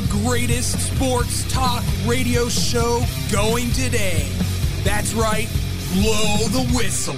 the greatest sports talk radio show going today. That's right, Blow the Whistle.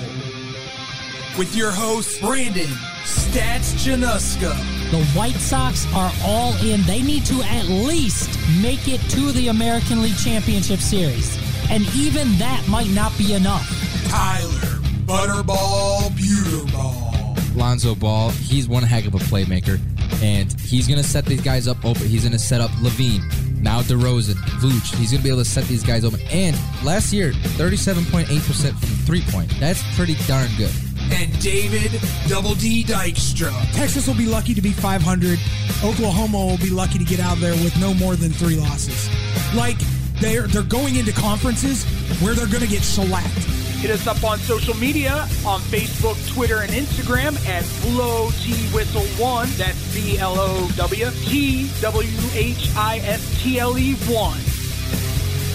With your host, Brandon Stats Januska. The White Sox are all in. They need to at least make it to the American League Championship Series. And even that might not be enough. Tyler Butterball Buterbaugh. Lonzo Ball, he's one heck of a playmaker. And he's going to set these guys up open. He's going to set up LaVine, now DeRozan, Vooch. He's going to be able to set these guys open. And last year, 37.8% from three point. That's pretty darn good. And David Double D Dykstra. Texas will be lucky to be 500. Oklahoma will be lucky to get out there with no more than three losses. Like they're they're going into conferences where they're going to get shellacked. Hit us up on social media on Facebook, Twitter, and Instagram at Blow T Whistle One. That's B L O W T W H I S T L E One.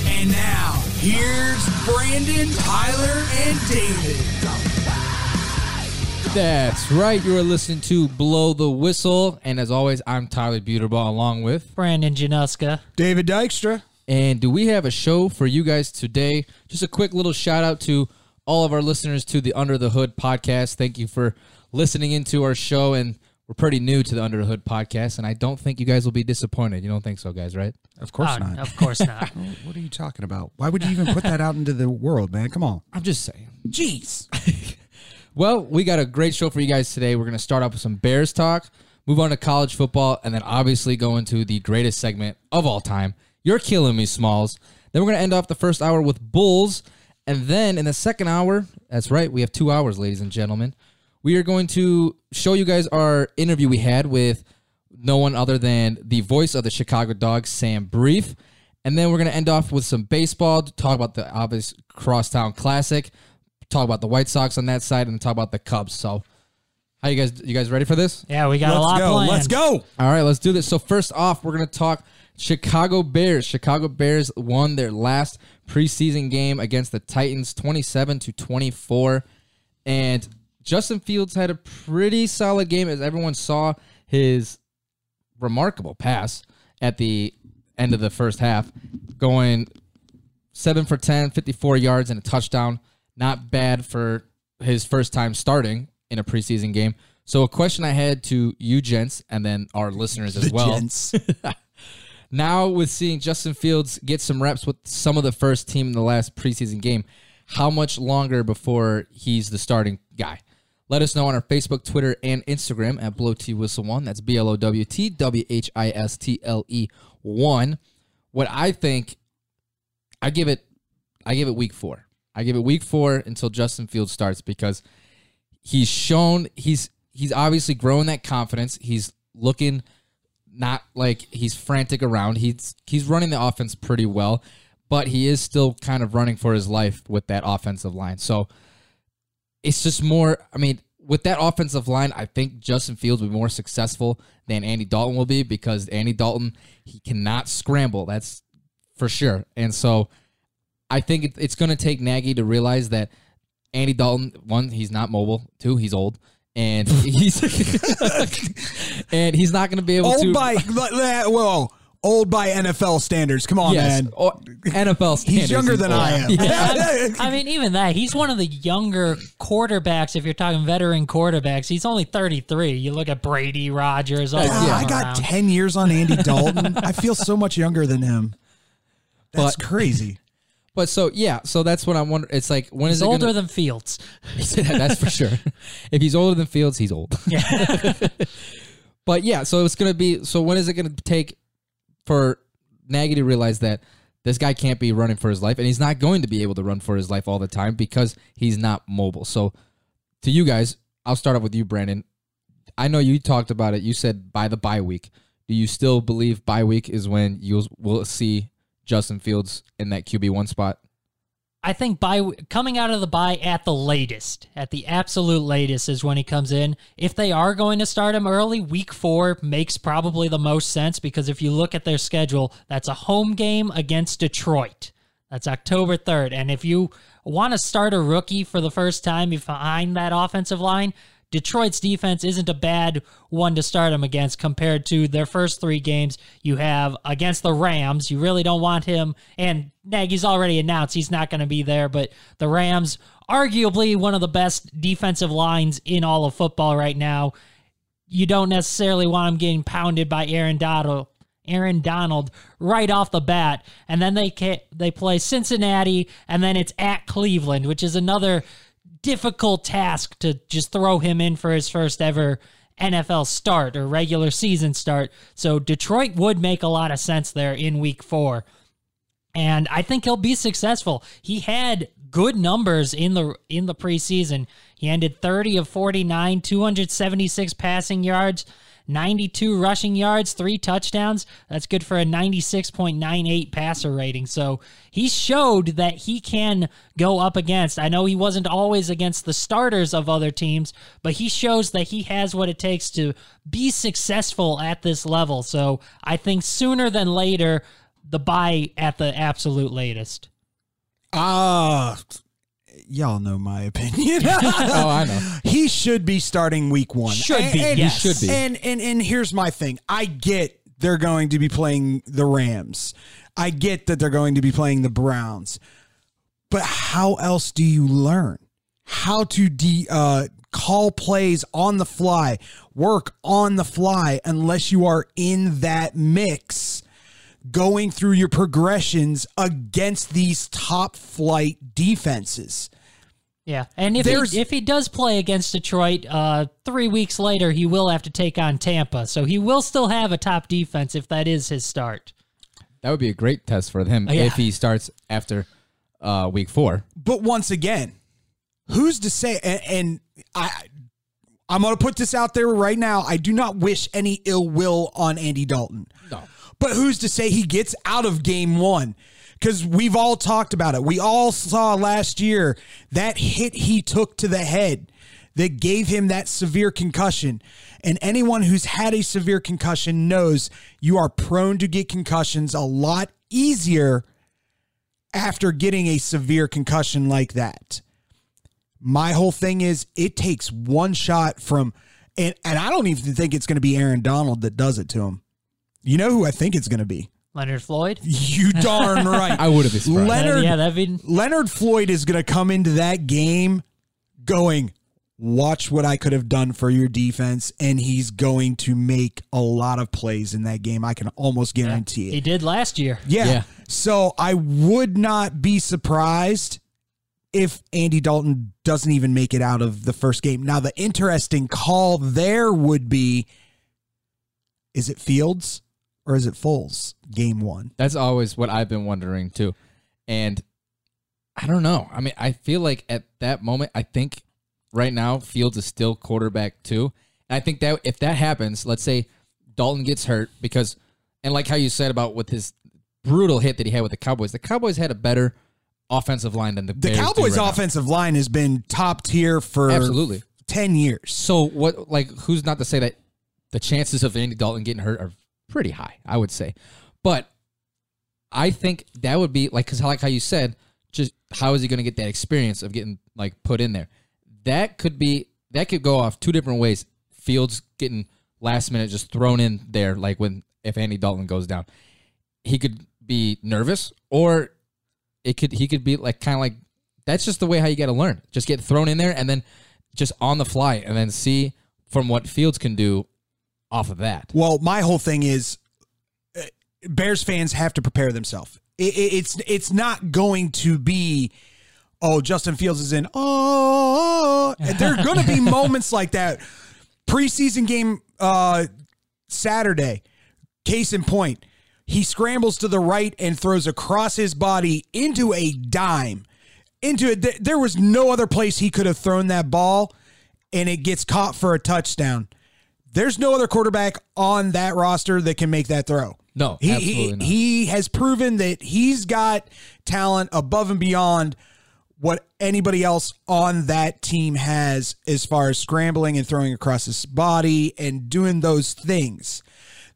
And now, here's Brandon, Tyler, and David. That's right. You are listening to Blow the Whistle. And as always, I'm Tyler Buterbaugh along with. Brandon Januska. David Dykstra. And do we have a show for you guys today? Just a quick little shout out to all of our listeners to the Under the Hood podcast. Thank you for listening into our show. And we're pretty new to the Under the Hood podcast. And I don't think you guys will be disappointed. You don't think so, guys, right? Of course Oh, not. Of course not. What are you talking about? Why would you even put that out into the world, man? Come on. I'm just saying. Jeez. Well, we got a great show for you guys today. We're going to start off with some Bears talk, move on to college football, and then obviously go into the greatest segment of all time. You're killing me, Smalls. Then we're going to end off the first hour with Bulls. And then in the second hour, that's right, we have two hours, ladies and gentlemen. We are going to show you guys our interview we had with no one other than the voice of the Chicago Dogs, Sam Brief. And then we're going to end off with some baseball, talk about the obvious Crosstown Classic, talk about the White Sox on that side, and talk about the Cubs. So, how you guys? You guys ready for this? Yeah, we got a Let's lot go. planned. Let's go. All right, let's do this. So first off, we're gonna talk Chicago Bears. Chicago Bears won their last preseason game against the Titans, twenty-seven to twenty-four, and Justin Fields had a pretty solid game, as everyone saw his remarkable pass at the end of the first half, going seven for 10, 54 yards and a touchdown. Not bad for his first time starting in a preseason game. So a question I had to you gents and then our listeners as well. Now with seeing Justin Fields get some reps with some of the first team in the last preseason game, how much longer before he's the starting guy? Let us know on our Facebook, Twitter, and Instagram at Blow T Whistle One. That's B L O W T W H I S T L E One. What I think, I give it, I give it week four. I give it week four until Justin Fields starts because he's shown he's he's obviously growing that confidence. He's looking not like he's frantic around. He's he's running the offense pretty well, but he is still kind of running for his life with that offensive line. So it's just more. I mean, with that offensive line, I think Justin Fields will be more successful than Andy Dalton will be because Andy Dalton he cannot scramble. That's for sure. And so I think it's going to take Nagy to realize that Andy Dalton, one, he's not mobile. Two, he's old. And he's and he's not going to be able to old by well old by NFL standards. Come on, yes, man. or NFL standards. He's younger than. I am. Yeah. I mean, even that, he's one of the younger quarterbacks. If you're talking veteran quarterbacks, he's only 33. You look at Brady, Rodgers, all God, of I got around. 10 years on Andy Dalton. I feel so much younger than him. That's But- crazy. But so yeah, so that's what I'm wondering. It's like when is He's it older gonna, than Fields. that's for sure. If he's older than Fields, he's old. but yeah, so it's gonna be. So when is it gonna take for Nagy to realize that this guy can't be running for his life, and he's not going to be able to run for his life all the time because he's not mobile. So to you guys, I'll start off with you, Brandon. I know you talked about it. You said by the bye week. Do you still believe bye week is when you will see Justin Fields in that QB one spot? I think by coming out of the bye at the latest, at the absolute latest, is when he comes in. If they are going to start him early, week four makes probably the most sense because if you look at their schedule, that's a home game against Detroit. That's October 3rd. And if you want to start a rookie for the first time behind that offensive line, Detroit's defense isn't a bad one to start him against compared to their first three games you have against the Rams. You really don't want him, and Nagy's already announced he's not going to be there, but the Rams, arguably one of the best defensive lines in all of football right now. You don't necessarily want him getting pounded by Aaron Donald. Aaron Donald right off the bat, and then they they play Cincinnati, and then it's at Cleveland, which is another difficult task to just throw him in for his first ever NFL start or regular season start. So Detroit would make a lot of sense there in week four. And I think he'll be successful. He had good numbers in the in the preseason. He ended 30 of 49, 276 passing yards, 92 rushing yards, three touchdowns. That's good for a 96.98 passer rating. So he showed that he can go up against. I know he wasn't always against the starters of other teams, but he shows that he has what it takes to be successful at this level. So I think sooner than later, the buy at the absolute latest. Ah, y'all know my opinion. oh, I know. he should be starting week one. Should be, yes. He should be. And and and here's my thing. I get they're going to be playing the Rams. I get that they're going to be playing the Browns. But how else do you learn how to de uh, call plays on the fly, work on the fly, unless you are in that mix? Going through your progressions against these top flight defenses. Yeah, and if There's- he, if he does play against Detroit, uh, three weeks later he will have to take on Tampa, so he will still have a top defense if that is his start. That would be a great test for him yeah. if he starts after uh, week four. But once again, who's to say? And, and I, I'm going to put this out there right now. I do not wish any ill will on Andy Dalton. No. But who's to say he gets out of game one? Because we've all talked about it. We all saw last year that hit he took to the head that gave him that severe concussion. And anyone who's had a severe concussion knows you are prone to get concussions a lot easier after getting a severe concussion like that. My whole thing is it takes one shot from and and I don't even think it's going to be Aaron Donald that does it to him. You know who I think it's going to be? Leonard Floyd. You darn right. I would have be surprised. Leonard yeah, that'd be Leonard Floyd is going to come into that game going, watch what I could have done for your defense. And he's going to make a lot of plays in that game. I can almost guarantee it. he did last year. Yeah. Yeah. So I would not be surprised if Andy Dalton doesn't even make it out of the first game. Now, the interesting call there would be is it Fields or is it Foles game one? That's always what I've been wondering too. And I don't know. I mean, I feel like at that moment, I think right now Fields is still quarterback too. And I think that if that happens, let's say Dalton gets hurt because, and like how you said about with his brutal hit that he had with the Cowboys, the Cowboys had a better offensive line than the The Bears Cowboys' right now. offensive line has been top tier for Absolutely. 10 years. So what? Like, who's not to say that the chances of Andy Dalton getting hurt are pretty high? I would say, but I think that would be like because like how you said, just how is he going to get that experience of getting like put in there? That could be that could go off two different ways. Fields getting last minute just thrown in there, like when if Andy Dalton goes down, he could be nervous, or it could he could be like kind of like that's just the way how you got to learn. Just get thrown in there and then just on the fly and then see from what Fields can do off of that. Well, my whole thing is uh, Bears fans have to prepare themselves. It, it, it's it's not going to be oh Justin Fields is in oh and there are going to be moments like that. Preseason game uh Saturday. Case in point, he scrambles to the right and throws across his body into a dime. Into it, there was no other place he could have thrown that ball, and it gets caught for a touchdown. There's no other quarterback on that roster that can make that throw. No, he, absolutely he, he has proven that he's got talent above and beyond what anybody else on that team has as far as scrambling and throwing across his body and doing those things.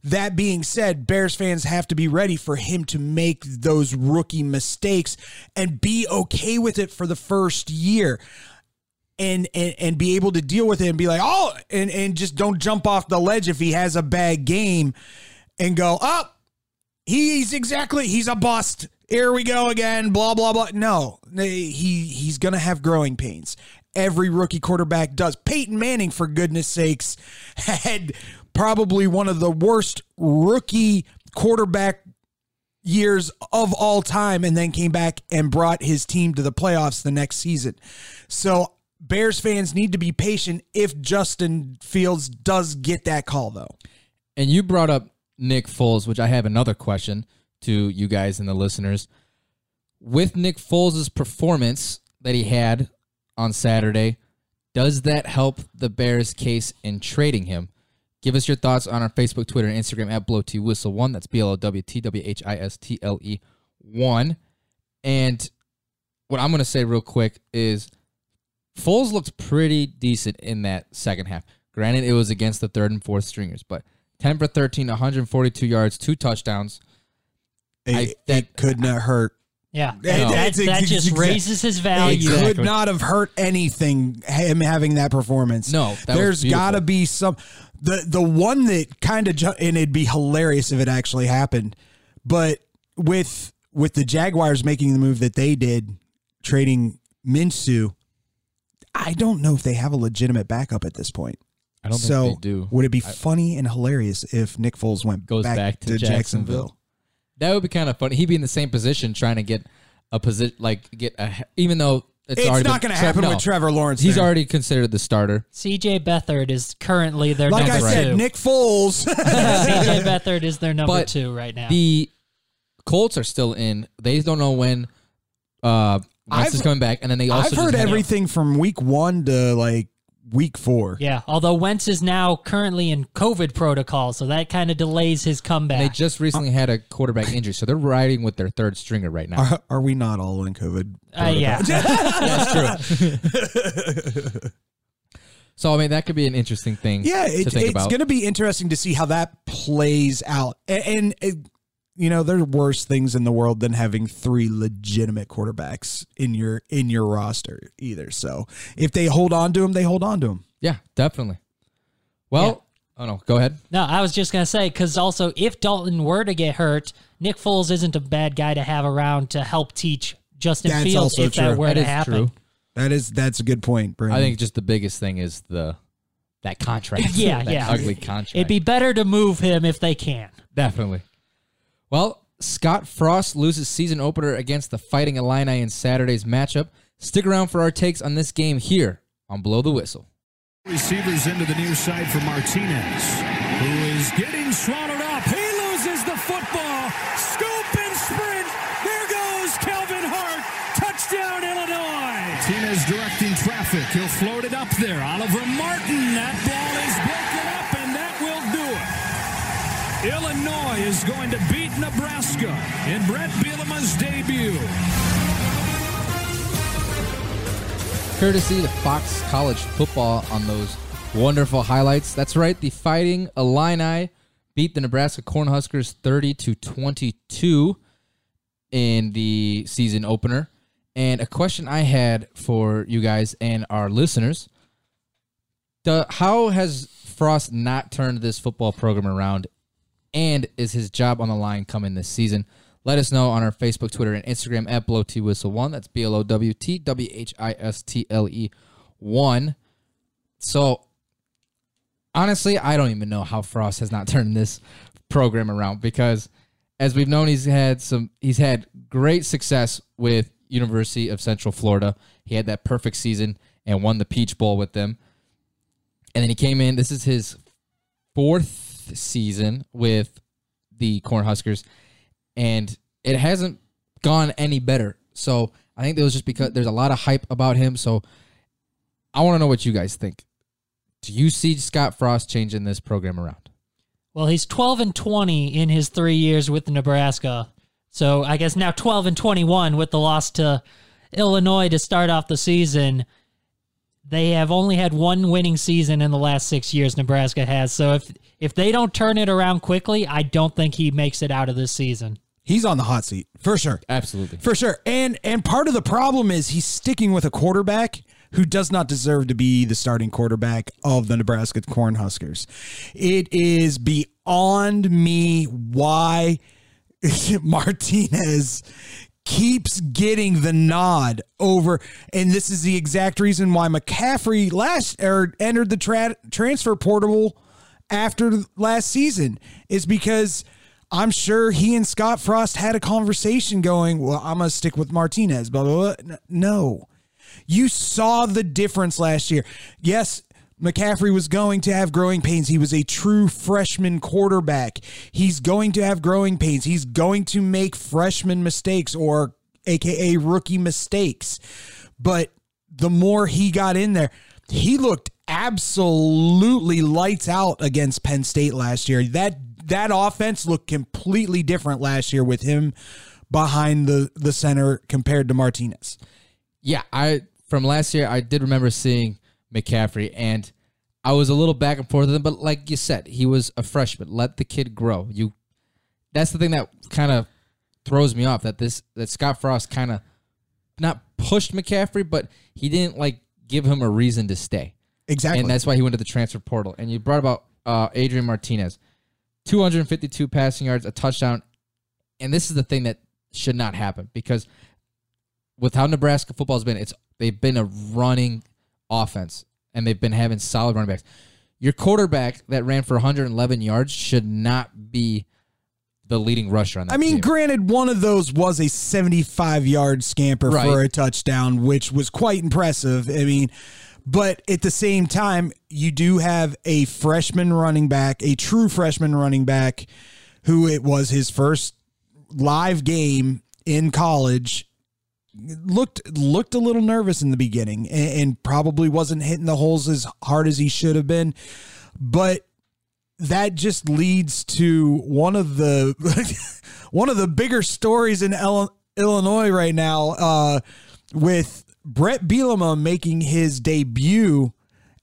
That being said, Bears fans have to be ready for him to make those rookie mistakes and be okay with it for the first year. And, and and be able to deal with it and be like, oh, and and just don't jump off the ledge if he has a bad game, and go up. Oh, he's exactly he's a bust. Here we go again. Blah blah blah. No, he he's gonna have growing pains. Every rookie quarterback does. Peyton Manning, for goodness sakes, had probably one of the worst rookie quarterback years of all time and then came back and brought his team to the playoffs the next season. So Bears fans need to be patient if Justin Fields does get that call though. And you brought up Nick Foles, which I have another question to you guys and the listeners. With Nick Foles' performance that he had on Saturday, does that help the Bears' case in trading him? Give us your thoughts on our Facebook, Twitter, and Instagram at Blow T Whistle One. That's B L O W T W H I S T L E One. And what I'm going to say real quick is Foles looked pretty decent in that second half. Granted, it was against the third and fourth stringers, but 10 for 13, 142 yards, two touchdowns. It, I, that it could not hurt. Yeah, no. that, that just raises his value. It could not have hurt anything him having that performance. No, that there's got to be some the the one that kind of and it'd be hilarious if it actually happened, but with with the Jaguars making the move that they did, trading Minshew, I don't know if they have a legitimate backup at this point. I don't so think they do. Would it be I, funny and hilarious if Nick Foles went goes back, back to, to Jacksonville? Jacksonville? That would be kind of funny. He'd be in the same position trying to get a position, like get a, even though it's, it's not going to happen no. with Trevor Lawrence. He's there. already considered the starter. CJ Beathard is currently their like number I said, two. Nick Foles. CJ Beathard is their number but two right now. The Colts are still in. They don't know when uh Wentz is coming back, and then they also I've heard everything from week one to like week four. Yeah, although Wentz is now currently in COVID protocol, so that kind of delays his comeback. And they just recently had a quarterback injury, so they're riding with their third stringer right now. Are, are we not all in COVID? Uh, yeah, that's true. so I mean, that could be an interesting thing. Yeah, it, it's going to be interesting to see how that plays out, and, and you know, there are worse things in the world than having three legitimate quarterbacks in your in your roster either. So if they hold on to him, they hold on to him. Yeah, definitely. Well, yeah. oh no, go ahead. No, I was just gonna say because also if Dalton were to get hurt, Nick Foles isn't a bad guy to have around to help teach Justin that's Fields if true. that were that to happen. True. That is that's a good point, Brandon. I think just the biggest thing is the that contract. yeah, that yeah, ugly contract. It'd be better to move him if they can. Definitely. Well, Scott Frost loses season opener against the Fighting Illini in Saturday's matchup. Stick around for our takes on this game here on Blow the Whistle. Receivers into the near side for Martinez, who is getting swallowed up. He loses the football. Scoop and sprint. There goes Calvin Hart. Touchdown, Illinois. Martinez directing traffic. He'll float it up there. Oliver Martin. That ball is broken up, and that will do it. Illinois is going to beat Nebraska in Brett Bielema's debut. Courtesy to Fox College Football on those wonderful highlights. That's right, the Fighting Illini beat the Nebraska Cornhuskers 30 to 22 in the season opener. And a question I had for you guys and our listeners: the, How has Frost not turned this football program around and is his job on the line coming this season? Let us know on our Facebook, Twitter, and Instagram at Blow T Whistle One. That's B L O W T W H I S T L E One. So honestly, I don't even know how Frost has not turned this program around because as we've known, he's had some he's had great success with University of Central Florida. He had that perfect season and won the Peach Bowl with them. And then he came in. This is his fourth season with the Cornhuskers, and it hasn't gone any better. So I think it was just because there's a lot of hype about him. So I want to know what you guys think. Do you see Scott Frost changing this program around? Well, he's 12 and 20 in his three years with Nebraska. So I guess now 12 and 21 with the loss to Illinois to start off the season. They have only had one winning season in the last six years. Nebraska has. So if if they don't turn it around quickly, I don't think he makes it out of this season. He's on the hot seat for sure. Absolutely, for sure. And and part of the problem is he's sticking with a quarterback who does not deserve to be the starting quarterback of the Nebraska Cornhuskers. It is beyond me why Martinez keeps getting the nod over and this is the exact reason why McCaffrey last or entered the tra- transfer portal after last season is because I'm sure he and Scott Frost had a conversation going, well, I'm going to stick with Martinez, blah, blah, blah. No. You saw the difference last year. Yes, McCaffrey was going to have growing pains. He was a true freshman quarterback. He's going to have growing pains. He's going to make freshman mistakes or AKA rookie mistakes. But the more he got in there, he looked absolutely lights out against Penn State last year. That that offense looked completely different last year with him behind the the center compared to Martinez. Yeah, I from last year I did remember seeing McCaffrey and I was a little back and forth with him, but like you said, he was a freshman. Let the kid grow. You that's the thing that kind of throws me off that this that Scott Frost kind of not pushed McCaffrey, but he didn't like give him a reason to stay. Exactly. And that's why he went to the transfer portal. And you brought about uh, Adrian Martinez. 252 passing yards, a touchdown. And this is the thing that should not happen because with how Nebraska football has been, it's they've been a running offense and they've been having solid running backs. Your quarterback that ran for 111 yards should not be the leading rusher on that I mean, team. granted, one of those was a 75 yard scamper Right. for a touchdown, which was quite impressive. I mean, but at the same time, you do have a freshman running back, a true freshman running back, who it was his first live game in college. Looked looked a little nervous in the beginning and, and probably wasn't hitting the holes as hard as he should have been, but that just leads to one of the one of the bigger stories in Illinois right now uh, with Brett Bielema making his debut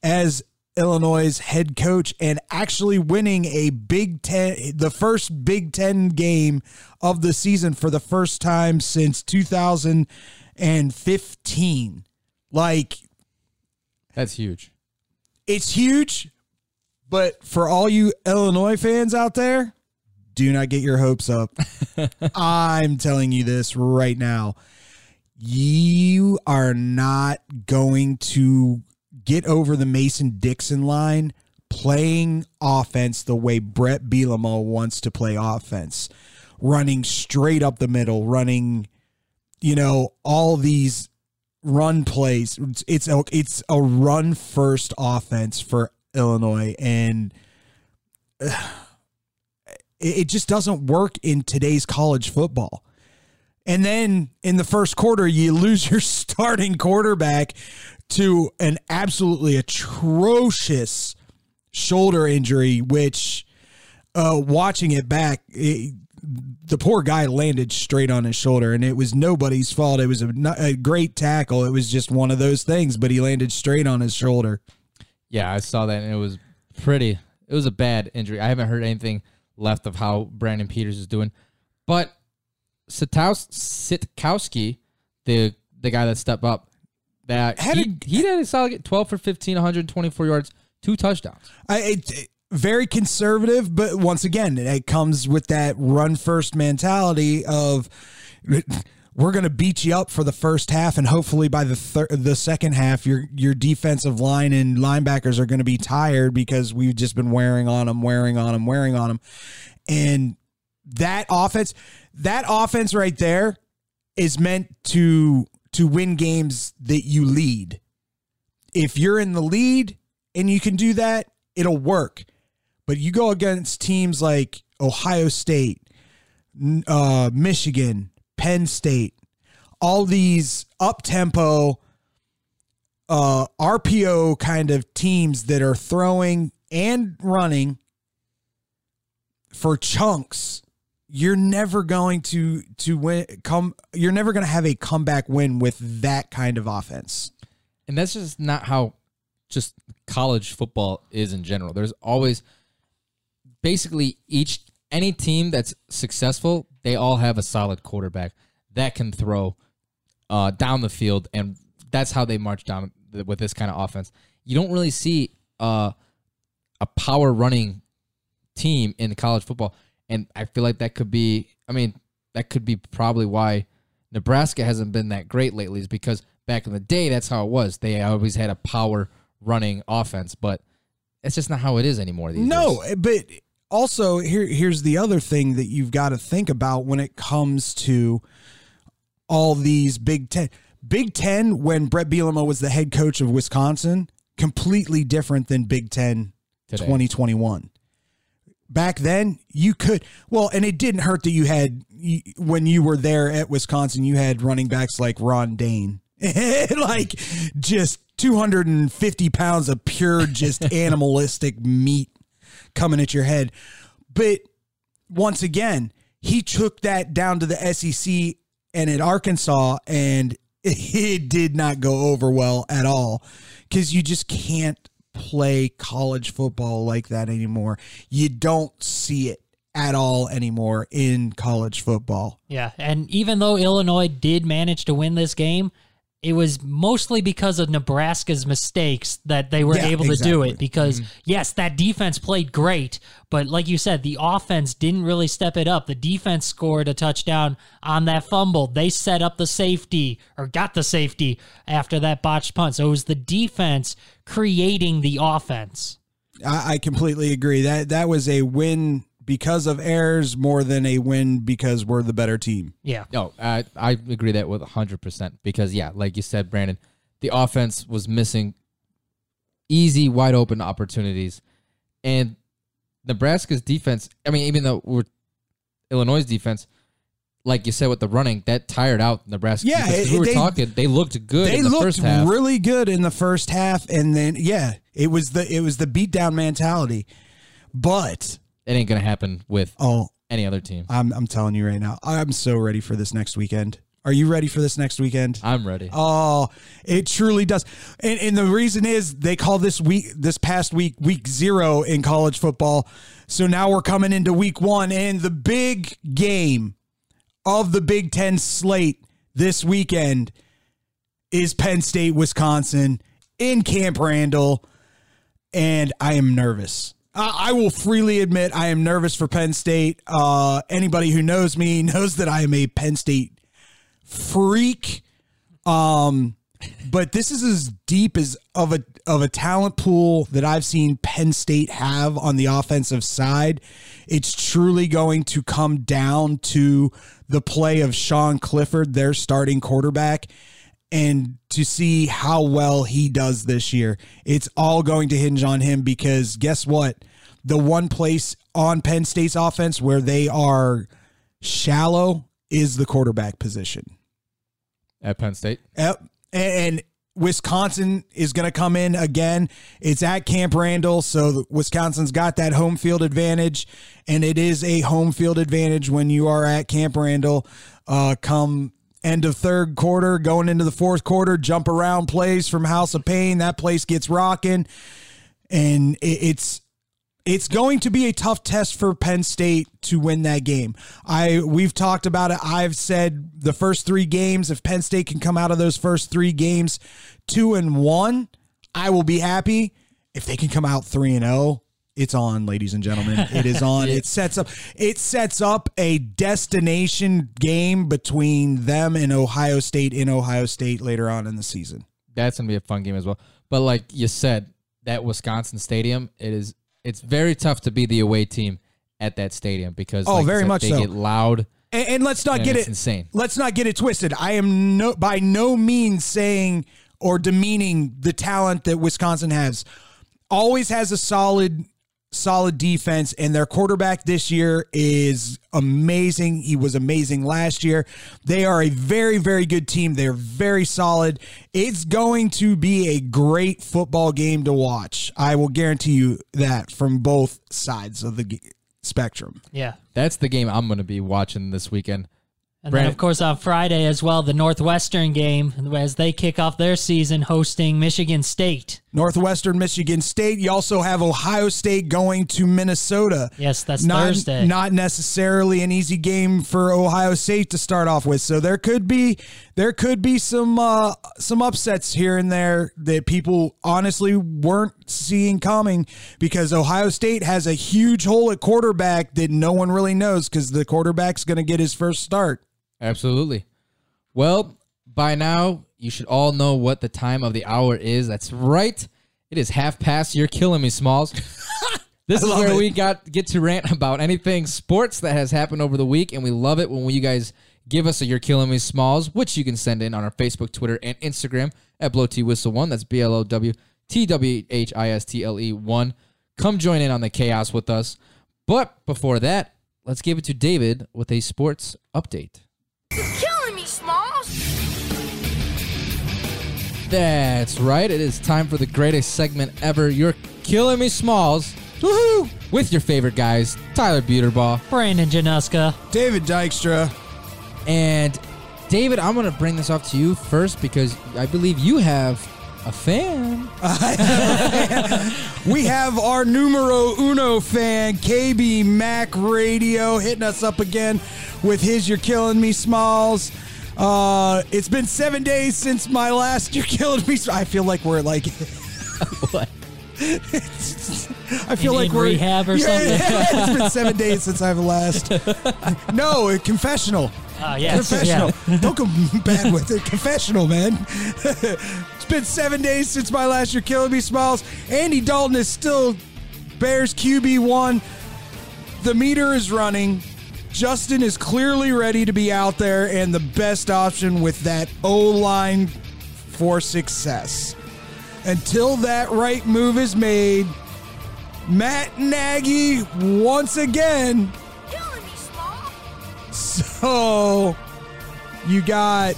as Illinois' head coach and actually winning a Big Ten, the first Big Ten game of the season for the first time since 2015. Like, That's huge. it's huge, but for all you Illinois fans out there, do not get your hopes up. I'm telling you this right now. You are not going to get over the Mason Dixon line playing offense the way Brett Bielema wants to play offense, running straight up the middle, running, you know, all these run plays. It's a, it's a run first offense for Illinois, and uh, it just doesn't work in today's college football. And then in the first quarter, you lose your starting quarterback to an absolutely atrocious shoulder injury, which uh, watching it back, it, the poor guy landed straight on his shoulder, and it was nobody's fault. It was a, a great tackle. It was just one of those things, but he landed straight on his shoulder. Yeah, I saw that and it was pretty. It was a bad injury. I haven't heard anything left of how Brandon Peters is doing, but Sitkowski, the the guy that stepped up, that Had he, he did a solid 12 for 15, 124 yards, two touchdowns. I, it, very conservative, but once again, it comes with that run first mentality of we're going to beat you up for the first half, and hopefully by the thir- the second half, your your defensive line and linebackers are going to be tired because we've just been wearing on them, wearing on them, wearing on them, and that offense, that offense right there, is meant to to win games that you lead. If you're in the lead and you can do that, it'll work. But you go against teams like Ohio State, uh, Michigan, Penn State, all these up tempo, uh, RPO kind of teams that are throwing and running for chunks. You're never going to to win. Come, you're never going to have a comeback win with that kind of offense. And that's just not how just college football is in general. There's always basically each any team that's successful, they all have a solid quarterback that can throw uh, down the field, and that's how they march down with this kind of offense. You don't really see uh, a power running team in college football, and I feel like that could be. I mean, that could be probably why Nebraska hasn't been that great lately. Is because back in the day, that's how it was. They always had a power running offense, but it's just not how it is anymore. These No, days. Eh, but also here here's the other thing that you've got to think about when it comes to all these Big Ten. Big Ten when Brett Bielema was the head coach of Wisconsin, completely different than Big Ten Today. 2021. Back then, you could well, and it didn't hurt that you had you, when you were there at Wisconsin. You had running backs like Ron Dayne, like just 250 pounds of pure, just animalistic meat coming at your head. But once again, he took that down to the SEC and at Arkansas, and it did not go over well at all because you just can't play college football like that anymore. You don't see it at all anymore in college football. Yeah, and even though Illinois did manage to win this game, it was mostly because of Nebraska's mistakes that they were Yeah, able to do it. Because mm-hmm. yes, that defense played great, but like you said, the offense didn't really step it up. The defense scored a touchdown on that fumble. They set up the safety or got the safety after that botched punt. So it was the defense creating the offense. I, I completely agree. That that was a win because of errors more than a win because we're the better team. Yeah. No, I I agree that with hundred percent because yeah, like you said, Brandon, the offense was missing easy, wide open opportunities, and Nebraska's defense. I mean, even though we're Illinois' defense, like you said with the running, that tired out Nebraska. Yeah, it- we were they- talking. They looked good. They in the looked first half. really good in the first half, and then yeah, it was the it was the beatdown mentality. But it ain't gonna happen with oh, any other team. I'm I'm telling you right now, I'm so ready for this next weekend. Are you ready for this next weekend? I'm ready. Oh, it truly does. And and the reason is they call this week this past week week 0 in college football. So now we're coming into week 1 and the big game of the Big 10 slate this weekend is Penn State Wisconsin in Camp Randall and I am nervous. I will freely admit I am nervous for Penn State. Uh, anybody who knows me knows that I am a Penn State freak. Um, but this is as deep as of a of a talent pool that I've seen Penn State have on the offensive side. It's truly going to come down to the play of Sean Clifford, their starting quarterback, and to see how well he does this year. It's all going to hinge on him because guess what? The one place on Penn State's offense where they are shallow is the quarterback position. At Penn State, Yep. And Wisconsin is going to come in again. It's at Camp Randall, so Wisconsin's got that home field advantage, and it is a home field advantage when you are at Camp Randall. Uh, come end of third quarter, going into the fourth quarter, jump around plays from House of Pain. That place gets rocking, and it's it's going to be a tough test for Penn State to win that game. I we've talked about it. I've said the first 3 games if Penn State can come out of those first 3 games 2 and 1, I will be happy. If they can come out 3 and 0, it's on, ladies and gentlemen. It is on. It sets up it sets up a destination game between them and Ohio State in Ohio State later on in the season. that's gonna be a fun game as well. But like you said, that Wisconsin stadium, it is it's very tough to be the away team at that stadium because Oh, like very said, much they so. get loud. And, and let's not And get it insane. Let's not get it twisted. I am no by no means saying or demeaning the talent that Wisconsin has. Always has a solid solid defense and their quarterback this year is amazing. He was amazing last year. They are a very very good team. They're very solid. It's going to be a great football game to watch. I will guarantee you that from both sides of the g- spectrum. Yeah. That's the game I'm gonna be watching this weekend. And Brandon- then, of course, on Friday as well, the Northwestern game as they kick off their season hosting Michigan State. Northwestern Michigan State. You also have Ohio State going to Minnesota. Yes, that's not, Thursday. Not necessarily an easy game for Ohio State to start off with. So there could be there could be some uh, some upsets here and there that people honestly weren't seeing coming because Ohio State has a huge hole at quarterback that no one really knows because the quarterback's going to get his first start. Absolutely. Well, by now, you should all know what the time of the hour is. That's right. It is half past. You're killing me, Smalls. This is where it. we got get to rant about anything sports that has happened over the week, and we love it when you guys give us a "You're Killing Me" Smalls, which you can send in on our Facebook, Twitter, and Instagram at Blow T Whistle One. That's B L O W T W H I S T L E One. Come join in on the chaos with us. But before that, let's give it to David with a sports update. That's right. It is time for the greatest segment ever. You're killing me, Smalls. Woohoo! With your favorite guys, Tyler Buterbaugh Brandon Januska. David Dykstra. and David. I'm going to bring this off to you first because I believe you have a fan. We have our numero uno fan, KB Mac Radio, hitting us up again with his You're Killing Me Smalls. Uh, it's been seven days since my last You're Killing Me. I feel like we're like. What? I feel In- like we're rehab or something? it's been seven days since I've last. No, a confessional. Ah, yes, confessional. yeah. Don't go bad with it. Confessional, man. it's been seven days since my last You're Killing Me Smiles. Andy Dalton is still Bears QB1. The meter is running. Justin is clearly ready to be out there and the best option with that O line for success. Until that right move is made, Matt Nagy once again Killing me, Smalls. so you got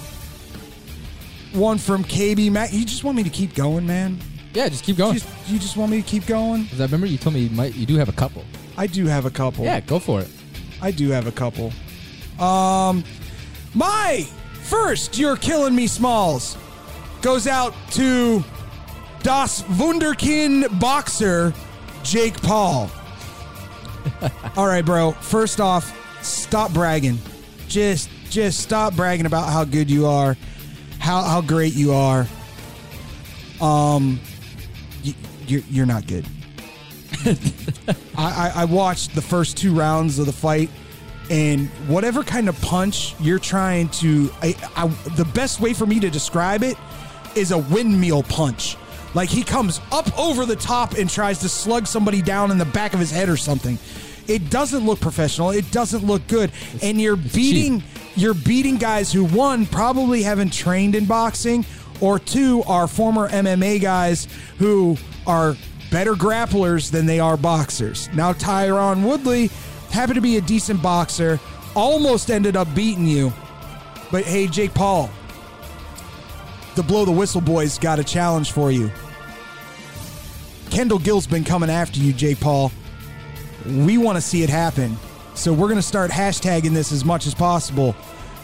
one from KB Matt. You just want me to keep going, man? Yeah, just keep going. Just, you just want me to keep going? Because I remember you told me you might you do have a couple. I do have a couple. Yeah, go for it. I do have a couple. Um, my first, you're killing me, Smalls, goes out to Das Wunderkind boxer Jake Paul. All right, bro. First off, stop bragging. Just, just stop bragging about how good you are, how how great you are. Um, you, you're you're not good. I, I, I watched the first two rounds of the fight, and whatever kind of punch you're trying to, I, I, the best way for me to describe it is a windmill punch. Like he comes up over the top and tries to slug somebody down in the back of his head or something. It doesn't look professional. It doesn't look good, and you're beating you're beating guys who one probably haven't trained in boxing, or two are former MMA guys who are better grapplers than they are boxers. Now Tyron Woodley happened to be a decent boxer, almost ended up beating you. But hey, Jake Paul, the blow the whistle boys got a challenge for you. Kendall Gill's been coming after you, Jake Paul. We want to see it happen. So we're going to start hashtagging this as much as possible.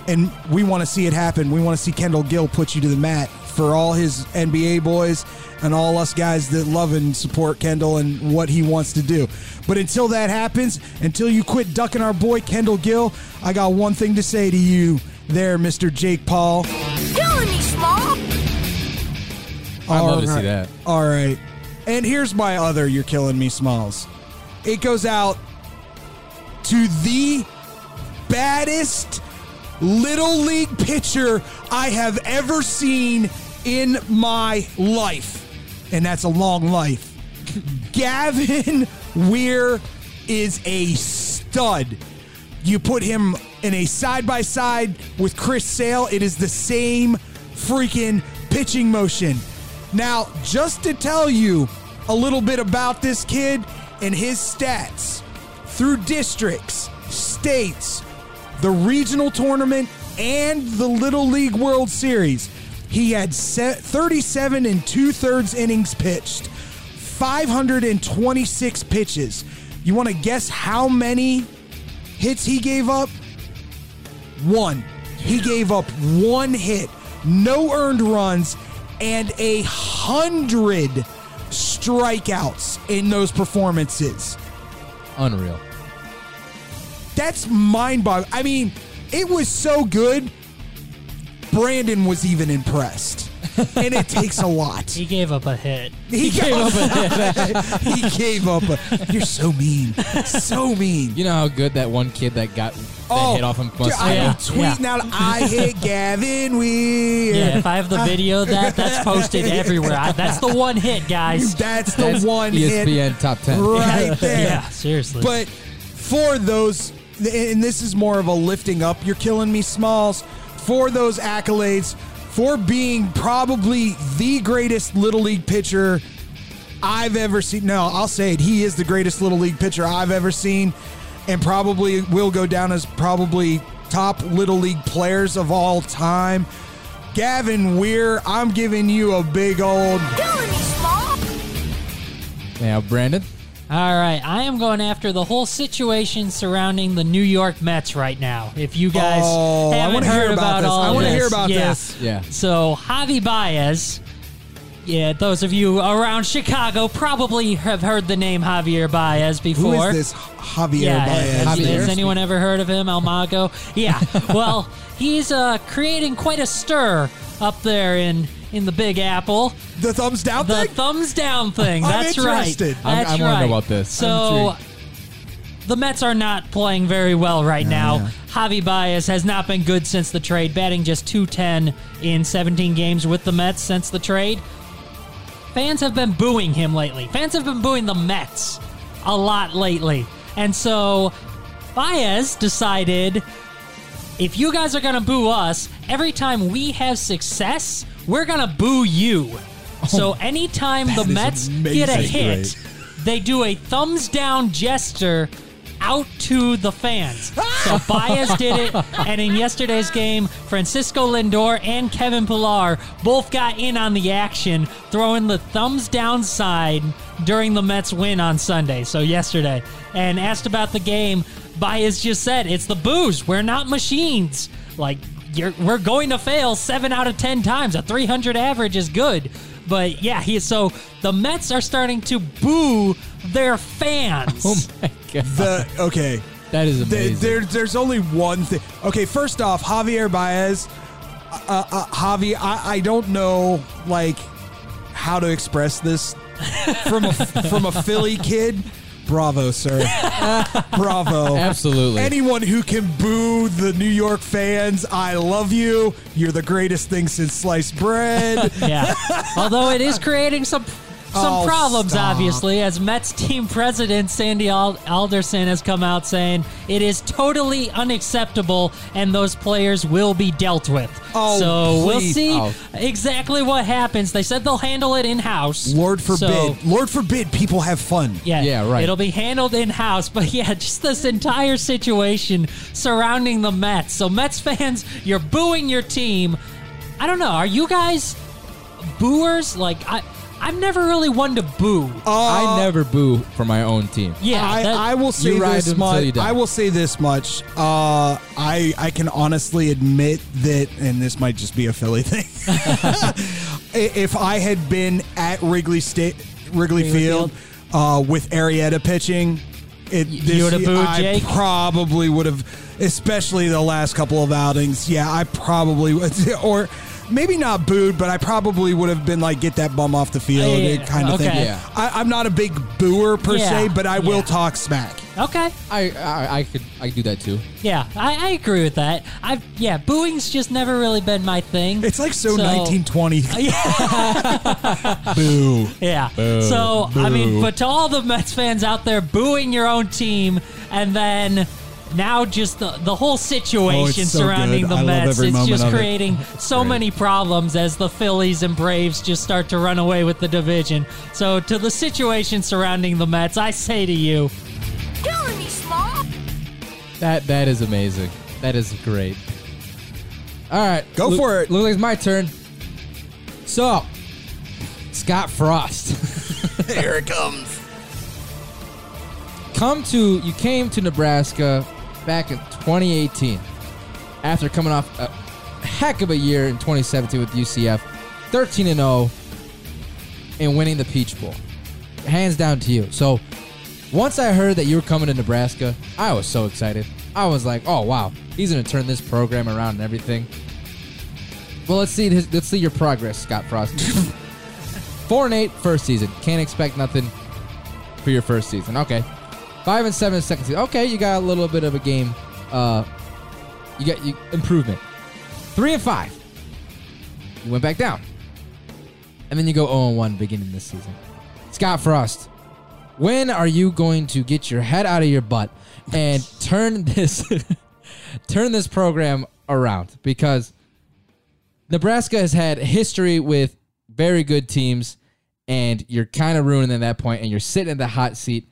And we want to see it happen. We want to see Kendall Gill put you to the mat for all his NBA boys and all us guys that love and support Kendall and what he wants to do. But until that happens, until you quit ducking our boy Kendall Gill, I got one thing to say to you there, Mr. Jake Paul. Killing me, small. I'd love to see that. All right. And here's my other You're Killing Me Smalls. It goes out to the baddest little league pitcher I have ever seen in my life. And that's a long life. Gavin Weir is a stud. You put him in a side by side with Chris Sale, it is the same freaking pitching motion. Now, just to tell you a little bit about this kid and his stats through districts, states, the regional tournament, and the Little League World Series, he had se- 37 and two thirds innings pitched, 526 pitches. You want to guess how many hits he gave up? One. He gave up one hit, no earned runs, and a hundred strikeouts in those performances. Unreal. That's mind boggling. I mean, it was so good. Brandon was even impressed. and it takes a lot. He gave up a hit. He, gave up a hit. He gave up a You're so mean. So mean. You know how good that one kid that got that Oh, hit off him dude, must I Yeah. am tweeting out I hit Gavin Weir. Yeah, if I have the video, that that's posted everywhere. I, that's the one hit, guys. That's the That's one hit ESPN top ten. right there. Yeah, seriously. But for those, and this is more of a lifting up, you're killing me, Smalls, for those accolades, for being probably the greatest Little League pitcher I've ever seen. No, I'll say it. He is the greatest Little League pitcher I've ever seen, and probably will go down as probably top Little League players of all time. Gavin Weir, I'm giving you a big old. Killing me, Small. Now, Brandon, All right, I am going after the whole situation surrounding the New York Mets right now. If you guys Oh, I haven't wanna heard hear about about this. all I wanna hear about yeah. this. Yeah. So Javi Baez, yeah, those of you around Chicago probably have heard the name Javier Baez before. is this Javier Yeah, Baez? has, Javier. has anyone ever heard of him, Almago? Yeah. well, he's uh, creating quite a stir up there in in the Big Apple. The thumbs down thing. The thing? thumbs down thing. I'm That's right. interested. I'm- That's I wanna know right. about this. So I'm the Mets are not playing very well right now. Javi Baez has not been good since the trade, batting just 210 in 17 games with the Mets since the trade. Fans have been booing him lately. Fans have been booing the Mets a lot lately. And so Baez decided if you guys are going to boo us, every time we have success, we're going to boo you. So anytime the Mets get a hit, they do a thumbs down gesture out to the fans. So Baez did it, and in yesterday's game, Francisco Lindor and Kevin Pillar both got in on the action, throwing the thumbs down side during the Mets win on Sunday. So yesterday, and asked about the game, Baez just said, "It's the booze. We're not machines. Like you're, we're going to fail seven out of ten times. A 300 average is good." But yeah, he so the Mets are starting to boo their fans. oh my god, The okay. that is There, amazing. there- there's only one thing. Okay, first off, Javier Baez, uh, uh, Javi, I, I don't know like how to express this from a from a Philly kid. Bravo, sir. Bravo. Absolutely. Anyone who can boo the New York fans, I love you. You're the greatest thing since sliced bread. yeah. Although it is creating some some Oh, problems, stop. obviously, as Mets team president Sandy Alderson has come out saying it is totally unacceptable and those players will be dealt with. Oh, so we'll see Oh. exactly what happens. They said they'll handle it in house. Lord forbid. Lord forbid people have fun. Yeah, Yeah, right. It'll be handled in house, but yeah, just this entire situation surrounding the Mets. So Mets fans, you're booing your team. I don't know. Are you guys booers? Like I, I'm never really one to boo. I never boo for my own team. yeah, I, that- I will say this them till you much. I will say this much. Uh, I I can honestly admit that, and this might just be a Philly thing. If I had been at Wrigley State, Wrigley, Wrigley Field, uh, with Arrieta pitching, it, you this would've booed I Jake? probably would have, especially the last couple of outings. Yeah, I probably would, or. Maybe not booed, but I probably would have been like, "Get that bum off the field," Yeah, kind of okay. thing. Yeah. I, I'm not a big booer per Yeah, se, but I will talk smack. okay. I, I I could I could do that too. Yeah, I, I agree with that. I've yeah, booing's just never really been my thing. It's like so, So- 1920. Boo. Yeah. so I mean, but to all the Mets fans out there booing your own team, and then now just the the whole situation Oh, so surrounding good. the I Mets, every it's just of it. creating so many problems as the Phillies and Braves just start to run away with the division. So to the situation surrounding the Mets, I say to you, Killing me, Small. That that is amazing. That is great. All right, Go Look- for it. Looks like it's my turn. So, Scott Frost. Here it comes. come to you came to Nebraska back in 2018 after coming off a heck of a year in 2017 with UCF, 13 and 0, and winning the Peach Bowl. hands down to you. So once I heard that you were coming to Nebraska, I was so excited. I was like, "Oh wow, he's gonna turn this program around and everything." Well, let's see. His, let's see your progress, Scott Frost. Four and eight first season. Can't expect nothing for your first season. Okay. Five and seven second season. Okay, you got a little bit of a game. Uh, you got you improvement. Three and five. You went back down, and then you go zero and one beginning this season. Scott Frost, when are you going to get your head out of your butt and turn this turn this program around? Because Nebraska has had history with very good teams, and you're kind of ruining them at that point, and you're sitting in the hot seat.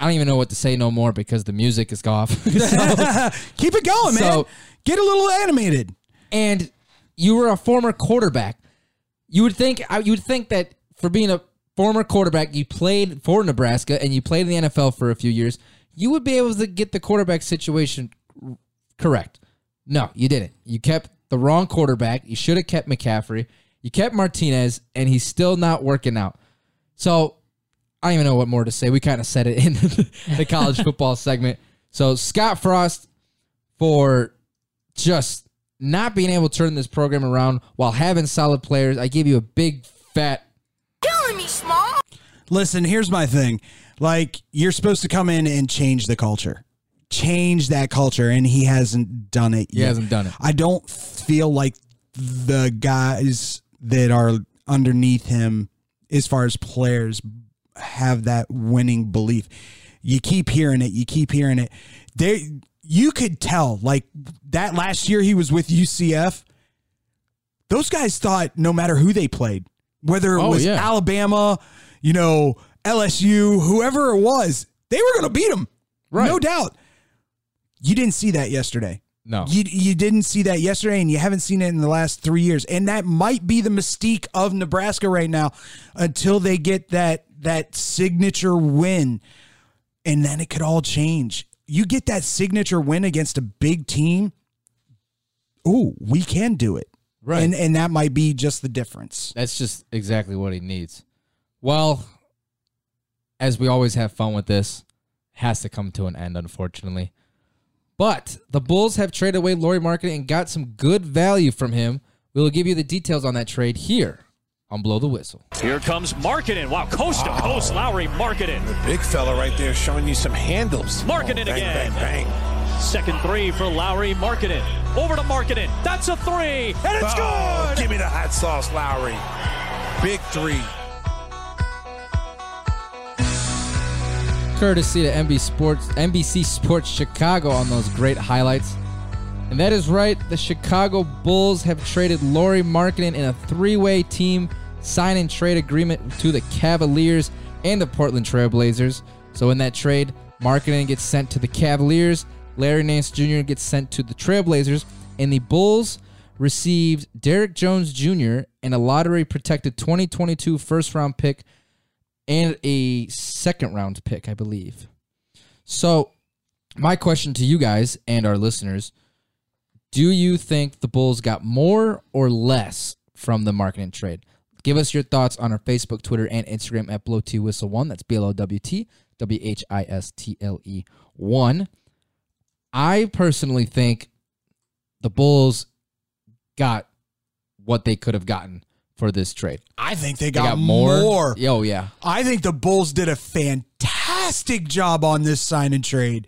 I don't even know what to say no more because the music is off. So- Keep it going, man. So- Get a little animated. and you were a former quarterback. You would think you would think that for being a former quarterback, you played for Nebraska and you played in the NFL for a few years, you would be able to get the quarterback situation correct. No, you didn't. You kept the wrong quarterback. You should have kept McCaffrey. You kept Martinez, and he's still not working out. So I don't even know what more to say. We kind of said it in the college football segment. So Scott Frost for just not being able to turn this program around while having solid players. I give you a big fat Killing me, small. Listen, here's my thing. Like, you're supposed to come in and change the culture, change that culture, and he hasn't done it He yet. hasn't done it. I don't feel like the guys that are underneath him, as far as players, have that winning belief. You keep hearing it. You keep hearing it. They, you could tell, like that last year he was with UCF. Those guys thought no matter who they played, whether it Oh, was yeah. Alabama, you know, LSU, whoever it was, they were going to beat them. Right. No doubt. You didn't see that yesterday. No. You, you didn't see that yesterday, and you haven't seen it in the last three years. And that might be the mystique of Nebraska right now until they get that that signature win. And then it could all change. You get that signature win against a big team. Ooh, we can do it. Right. And and that might be just the difference. That's just exactly what he needs. Well, as we always have fun with this, has to come to an end, unfortunately. But the Bulls have traded away Lauri Markkanen and got some good value from him. We will give you the details on that trade here on Blow the Whistle. Here comes Markkanen. Wow, coast to coast, ah. Lauri Markkanen. The big fella right there showing you some handles. Markkanen bang, again. Bang, bang. Second three for Lauri Markkanen. Over to Markkanen. That's a three, and it's Oh, good. Give me the hot sauce, Lowry. Big three. courtesy to NBC Sports, NBC Sports Chicago on those great highlights. And that is right, the Chicago Bulls have traded Lauri Markkanen in a three-way team sign and trade agreement to the Cavaliers and the Portland Trailblazers. So in that trade, Markkanen gets sent to the Cavaliers, Larry Nance Jr. gets sent to the Trailblazers, and the Bulls received Derrick Jones Jr. and a lottery protected 2022 first round pick and a second round pick, I believe. So, my question to you guys and our listeners do you think the Bulls got more or less from the Markkanen trade? Give us your thoughts on our Facebook, Twitter, and Instagram at Blow T Whistle One. That's B L O W T W H I S T L E one. I personally think the Bulls got what they could have gotten for this trade. I think they They got, got more. more. Oh yeah. I think the Bulls did a fantastic job on this sign and trade.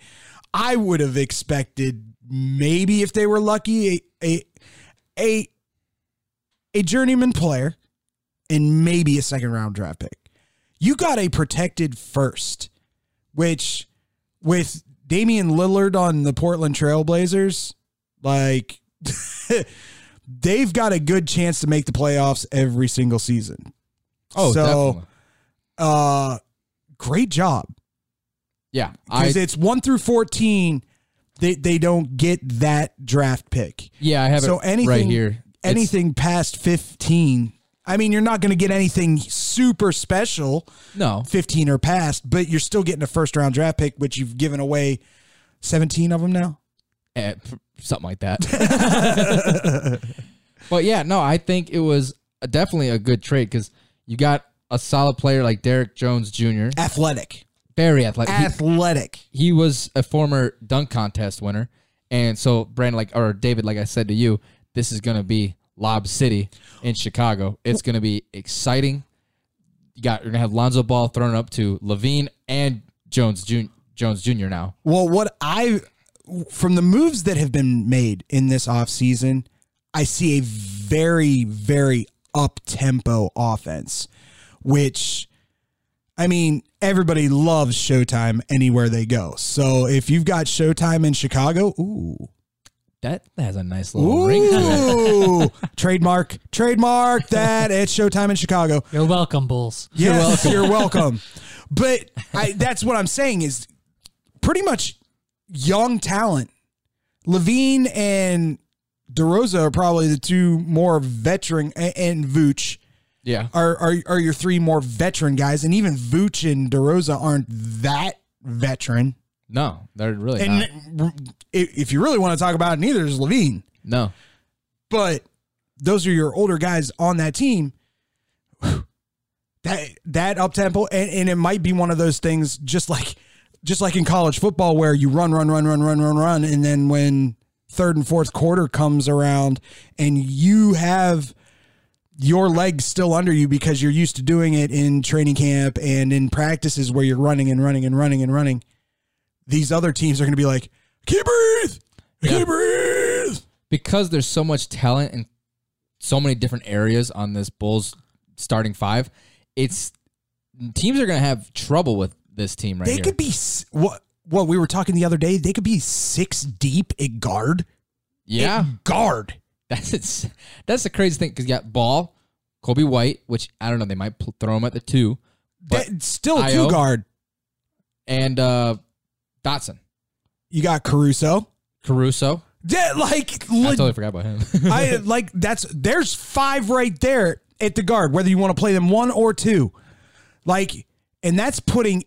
I would have expected maybe if they were lucky a a a, a journeyman player and maybe a second round draft pick. You got a protected first, which with Damian Lillard on the Portland Trailblazers, like they've got a good chance to make the playoffs every single season. Oh, So, definitely. Uh, great job Yeah. Because it's one through fourteen. They they don't get that draft pick. yeah, I have so it anything right here. It's- anything past fifteen. I mean, you're not going to get anything super special. No. 15 or past, but you're still getting a first round draft pick, which you've given away 17 of them now. Eh, something like that. but yeah, no, I think it was definitely a good trade because you got a solid player like Derrick Jones Jr. Athletic. Very athletic. He- Athletic. he was a former dunk contest winner, and so Brandon, like or David, like I said to you, this is gonna be Lob City in Chicago. It's gonna be exciting. You got you're gonna have Lonzo Ball thrown up to LaVine and Jones Jun- Jones Jr. Now. Well, what I from the moves that have been made in this offseason, I see a very, very up tempo offense, which I mean, everybody loves Showtime anywhere they go. So if you've got Showtime in Chicago, ooh. That has a nice little ring to it. Trademark, trademark that it's Showtime in Chicago. You're welcome, Bulls. Yes, you're welcome. But I, that's what I'm saying is pretty much young talent. LaVine and DeRozan are probably the two more veteran, a- and Vooch Yeah. are, are are your three more veteran guys, and even Vooch and DeRozan aren't that veteran. No, they're really And not. if you really want to talk about it, neither is LaVine. No. but those are your older guys on that team. That that up tempo, and, and it might be one of those things, just like just like in college football, where you run, run, run, run, run, run, run, and then when third and fourth quarter comes around, and you have your legs still under you because you're used to doing it in training camp and in practices where you're running and running and running and running. These other teams are going to be like, "Can't breathe, can't breathe." because there's so much talent in so many different areas on this Bulls starting five, it's teams are going to have trouble with this team right they here. could be what what we were talking the other day. They could be six deep at guard. yeah, At guard. That's it's, that's the crazy thing because you got Ball, Coby White, which I don't know, they might pl- throw him at the two, but That- still a Ayo. two guard. and uh Dotson, You got Caruso. Caruso. Yeah, like I totally forgot about him. I like that's there's five right there at the guard, whether you want to play them one or two. Like, and that's putting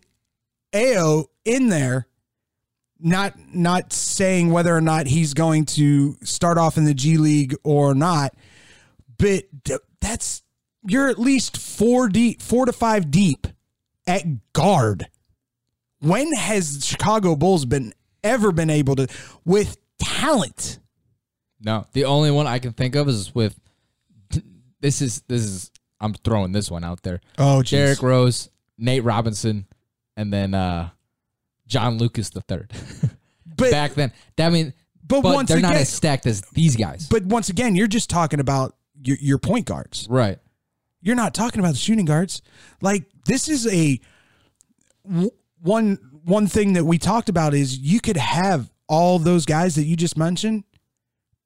Ayo in there. Not not saying whether or not he's going to start off in the G League or not, but that's you're at least four deep, four to five deep at guard. When has the Chicago Bulls been ever been able to with talent? no, the only one I can think of is with this is this is I'm throwing this one out there. Oh, Derrick Rose, Nate Robinson, and then uh John Lucas the third. But Back then, I mean, But but, once they're not as stacked as these guys, But once again, you're just talking about your, your point guards. right? You're not talking about the shooting guards. Like this is a one one thing that we talked about is you could have all those guys that you just mentioned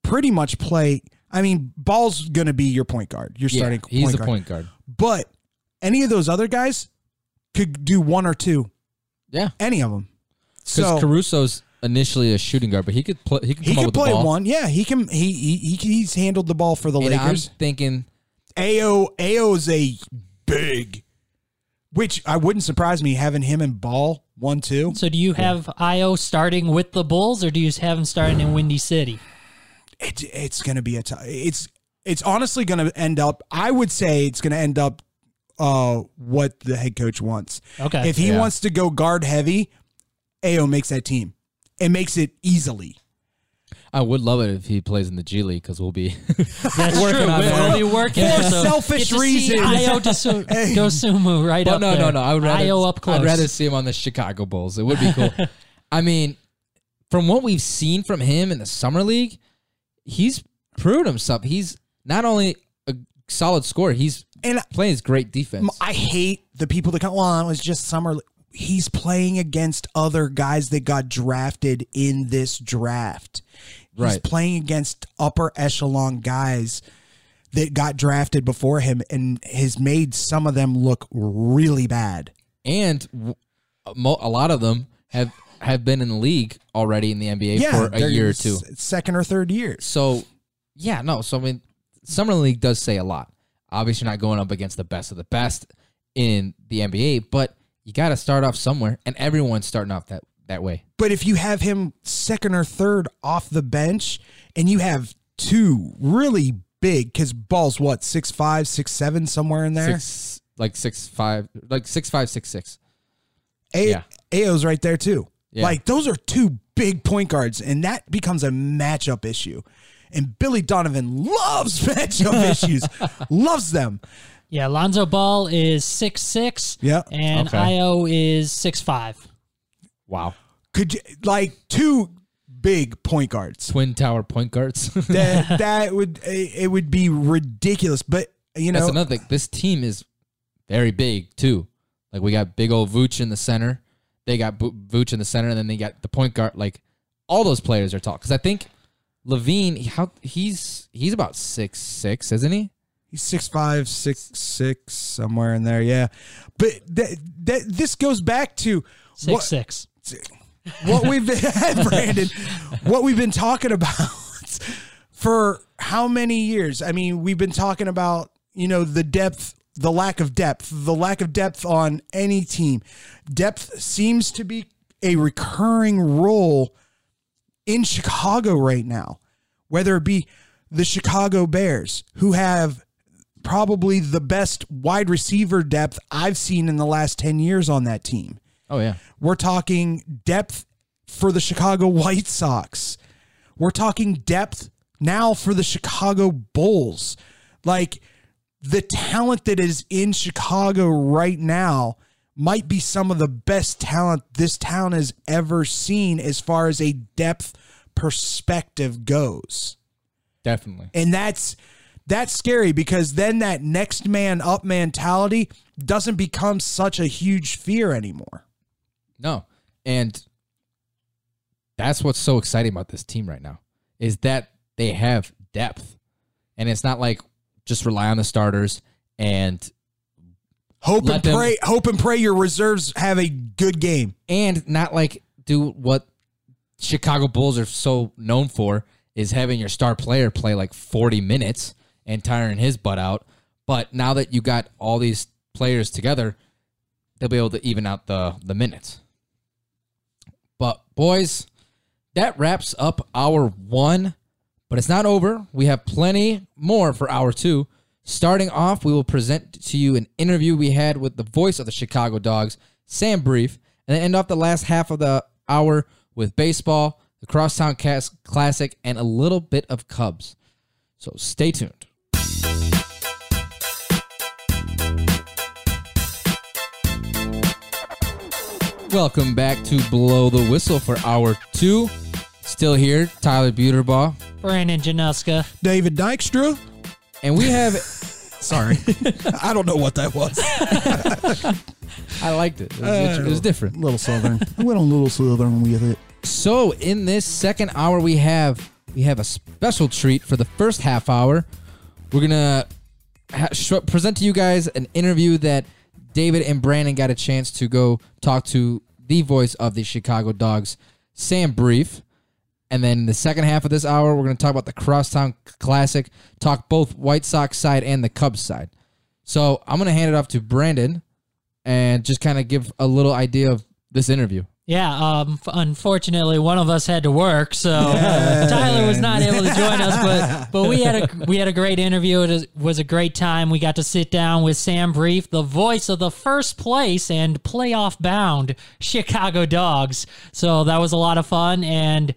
pretty much play. I mean, Ball's going to be your point guard. Your Yeah, starting. he's point the guard. point guard. But any of those other guys could do one or two. Yeah, Any of them. Because So Caruso's initially a shooting guard, but he could play. He could he come up can with the play ball. one. Yeah, he can. He, he he he's handled the ball for the And I'm Lakers. thinking, Ayo Ayo is a big, which I wouldn't surprise me having him and Ball one two. So do you have Ayo starting with the Bulls, or do you have him starting in Windy City? It, it's gonna be a t- it's it's honestly gonna end up. I would say it's gonna end up uh what the head coach wants. Okay. If he Yeah. wants to go guard heavy, Ayo makes that team. It makes it easily. I would love it if he plays in the G League because we'll be That's Working true. on We'll that. be working For so selfish get to see reasons. Ayo Dosu- Dosunmu right But up no, there. no, no. I would rather Ayo up close. I'd rather see him on the Chicago Bulls. It would be cool. I mean, from what we've seen from him in the summer league, he's proved himself. He's not only a solid scorer, he's And playing his great defense. I hate the people that come. Well, it was just summer. He's playing against other guys that got drafted in this draft. He's Right. playing against upper echelon guys that got drafted before him, and has made some of them look really bad. and a lot of them have have been in the league already in the NBA Yeah, for a year or two. second or third year. So, yeah, no. So I mean, summer league does say a lot. Obviously, you're not going up against the best of the best in the NBA, but you got to start off somewhere, and everyone's starting off that that way. But if you have him second or third off the bench, and you have two really big, because Ball's what six five, six seven, somewhere in there. Six, like six five, like six five, six six. A- Yeah. Ayo's right there too. Yeah. Like those are two big point guards, and that becomes a matchup issue. And Billy Donovan loves matchup issues, loves them. Yeah, Lonzo Ball is six six. Yeah. And Okay. Ayo is six five. Wow, Could you like two big point guards? twin tower point guards. That that would it would be ridiculous. But you know, That's another thing. This team is very big too. Like we got big old Vooch in the center. They got Bo- Vooch in the center, and then they got the point guard. Like all those players are tall. Because I think LaVine, how he's he's about six six, isn't he? He's six five, six six, somewhere in there. Yeah, but that that this goes back to Six what, six. what we've been Brandon, what we've been talking about for how many years? I mean, we've been talking about you know the depth, the lack of depth, the lack of depth on any team. Depth seems to be a recurring role in Chicago right now, whether it be the Chicago Bears, who have probably the best wide receiver depth I've seen in the last 10 years on that team. Oh yeah, We're talking depth for the Chicago White Sox. We're talking depth now for the Chicago Bulls. Like the talent that is in Chicago right now might be some of the best talent this town has ever seen as far as a depth perspective goes. definitely. And that's that's scary because then that next man up mentality doesn't become such a huge fear anymore. No, and that's what's so exciting about this team right now is that they have depth, and it's not like just rely on the starters and Hope and them- pray. Hope and pray your reserves have a good game. and not like do what Chicago Bulls are so known for is having your star player play like 40 minutes and tiring his butt out. But now that you got all these players together, they'll be able to even out the the minutes. But boys, that wraps up hour 1, but it's not over. We have plenty more for hour 2. Starting off, we will present to you an interview we had with the voice of the Chicago Dogs, Sam Brief, and then end off the last half of the hour with baseball, the Crosstown Classic, and a little bit of Cubs. So stay tuned. Welcome back to Blow the Whistle for hour two. Still here, Tyler Buterbaugh, Brandon Januska. David Dykstra. and we have. Sorry, I don't know what that was. I liked it. It was, uh, it was different. A little southern. I went on a little southern with it. So in this second hour, we have we have a special treat for the first half hour. We're gonna ha- sh- present to you guys an interview that David and Brandon got a chance to go talk to the voice of the Chicago Dogs, Sam Brief. And then the second half of this hour, we're going to talk about the Crosstown Classic, talk both White Sox side and the Cubs side. So I'm going to hand it off to Brandon and just kind of give a little idea of this interview. Yeah, um, f- unfortunately, one of us had to work, so Tyler was not able to join us. But but we had a we had a great interview. It was- was a great time. We got to sit down with Sam Brief, the voice of the first place and playoff bound Chicago Dogs. So that was a lot of fun, and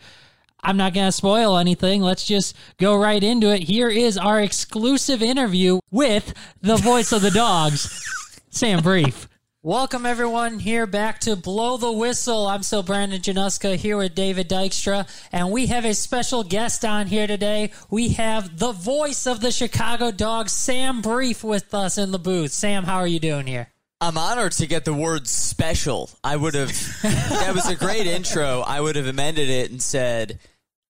I'm not going to spoil anything. Let's just go right into it. Here is our exclusive interview with the voice of the Dogs, Sam Brief. Welcome everyone here back to Blow the Whistle. I'm still Brandon Januska here with David Dykstra, and we have a special guest on here today. We have the voice of the Chicago Dogs, Sam Brief, with us in the booth. Sam, how are you doing here? I'm honored to get the word special. I would have, that was a great intro. I would have amended it and said,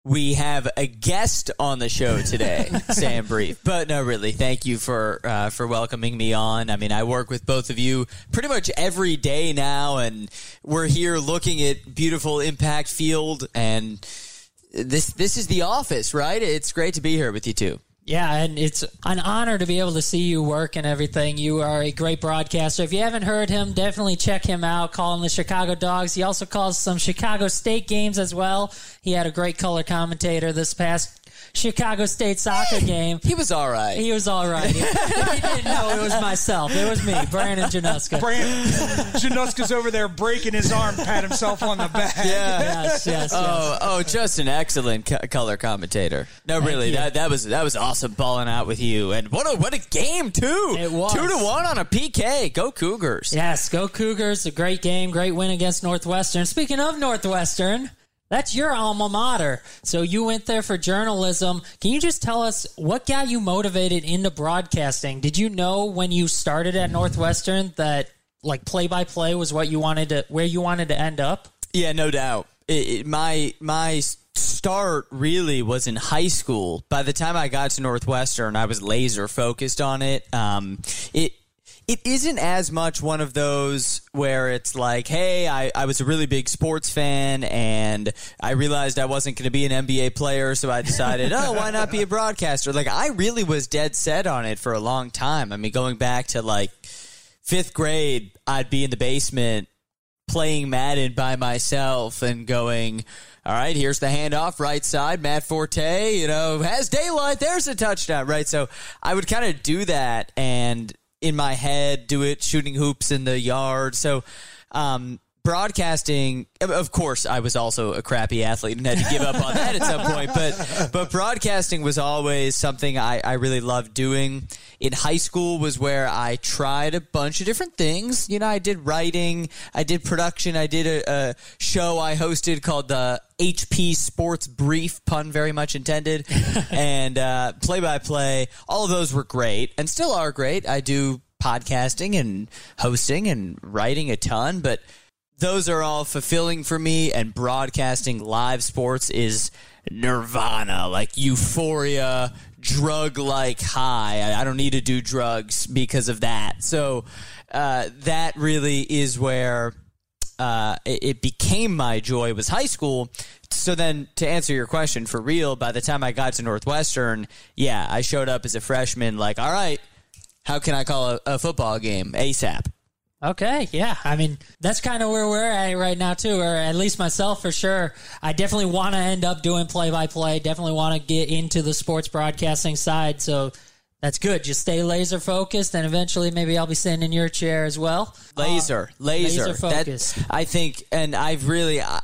we have a guest on the show today, Sam Brief. But no, really, thank you for uh, for welcoming me on. I mean, I work with both of you pretty much every day now, and we're here looking at beautiful Impact Field, and this this is the office, right? It's great to be here with you two. Yeah, and it's an honor to be able to see you work and everything. You are a great broadcaster. If you haven't heard him, definitely check him out. Call him the Chicago Dogs. He also calls some Chicago State games as well. He had a great color commentator this past Chicago State soccer eh, game. He was all right. He was all right. if you didn't know, it was myself. It was me, Brandon Januska. Brandon Januska's over there breaking his arm, pat himself on the back. Yeah. Yes, yes, Oh, yes. oh, just an excellent co- color commentator. No, really, you. that that was that was awesome balling out with you, and what a what a game too. It was. two to one on a PK. Go Cougars! Yes, go Cougars. A great game, great win against Northwestern. Speaking of Northwestern, that's your alma mater. So you went there for journalism. Can you just tell us what got you motivated into broadcasting? Did you know when you started at Northwestern that like play by play was what you wanted to where you wanted to end up? Yeah, no doubt. It, it, my my start really was in high school. By the time I got to Northwestern, I was laser focused on it. Um, it it isn't as much one of those where it's like, hey, I, I was a really big sports fan and I realized I wasn't going to be an NBA player, so I decided, oh, why not be a broadcaster? Like, I really was dead set on it for a long time. I mean, going back to like fifth grade, I'd be in the basement playing Madden by myself and going, all right, here's the handoff, right side, Matt Forte, you know, has daylight, there's a touchdown, right? So I would kind of do that and in my head do it shooting hoops in the yard. So, um, broadcasting of course i was also a crappy athlete and had to give up on that at some point but but broadcasting was always something I, I really loved doing. In high school was where i tried a bunch of different things. You know i did writing i did production i did a, a show i hosted called the hp sports brief pun very much intended and uh, play-by-play. All of those were great and still are great. I do podcasting and hosting and writing a ton but those are all fulfilling for me and broadcasting live sports is nirvana like euphoria drug like high. I, don't need to do drugs because of that. So uh, that really is where uh, it, it became my joy was high school. So then to answer your question for real by the time i got to northwestern yeah i showed up as a freshman like all right how can i call a, a football game? Asap Okay, yeah. I mean, that's kind of where we're at right now, too, or at least myself for sure. I definitely want to end up doing play by play, definitely want to get into the sports broadcasting side. So that's good. Just stay laser focused, and eventually maybe I'll be sitting in your chair as well. laser, Uh, laser, laser That- I think, and I've really, I,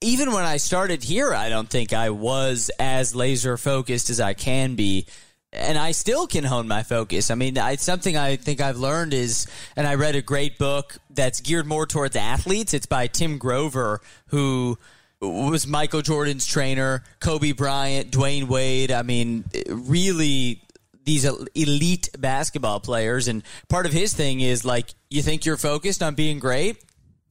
even when I started here, I don't think I was as laser focused as I can be. And I still can hone my focus. I mean, I, something I think I've learned is, and I read a great book that's geared more towards athletes. It's by Tim Grover, who was Michael Jordan's trainer, Kobe Bryant, Dwyane Wade. I mean, really these elite basketball players. And part of his thing is like, you think you're focused on being great?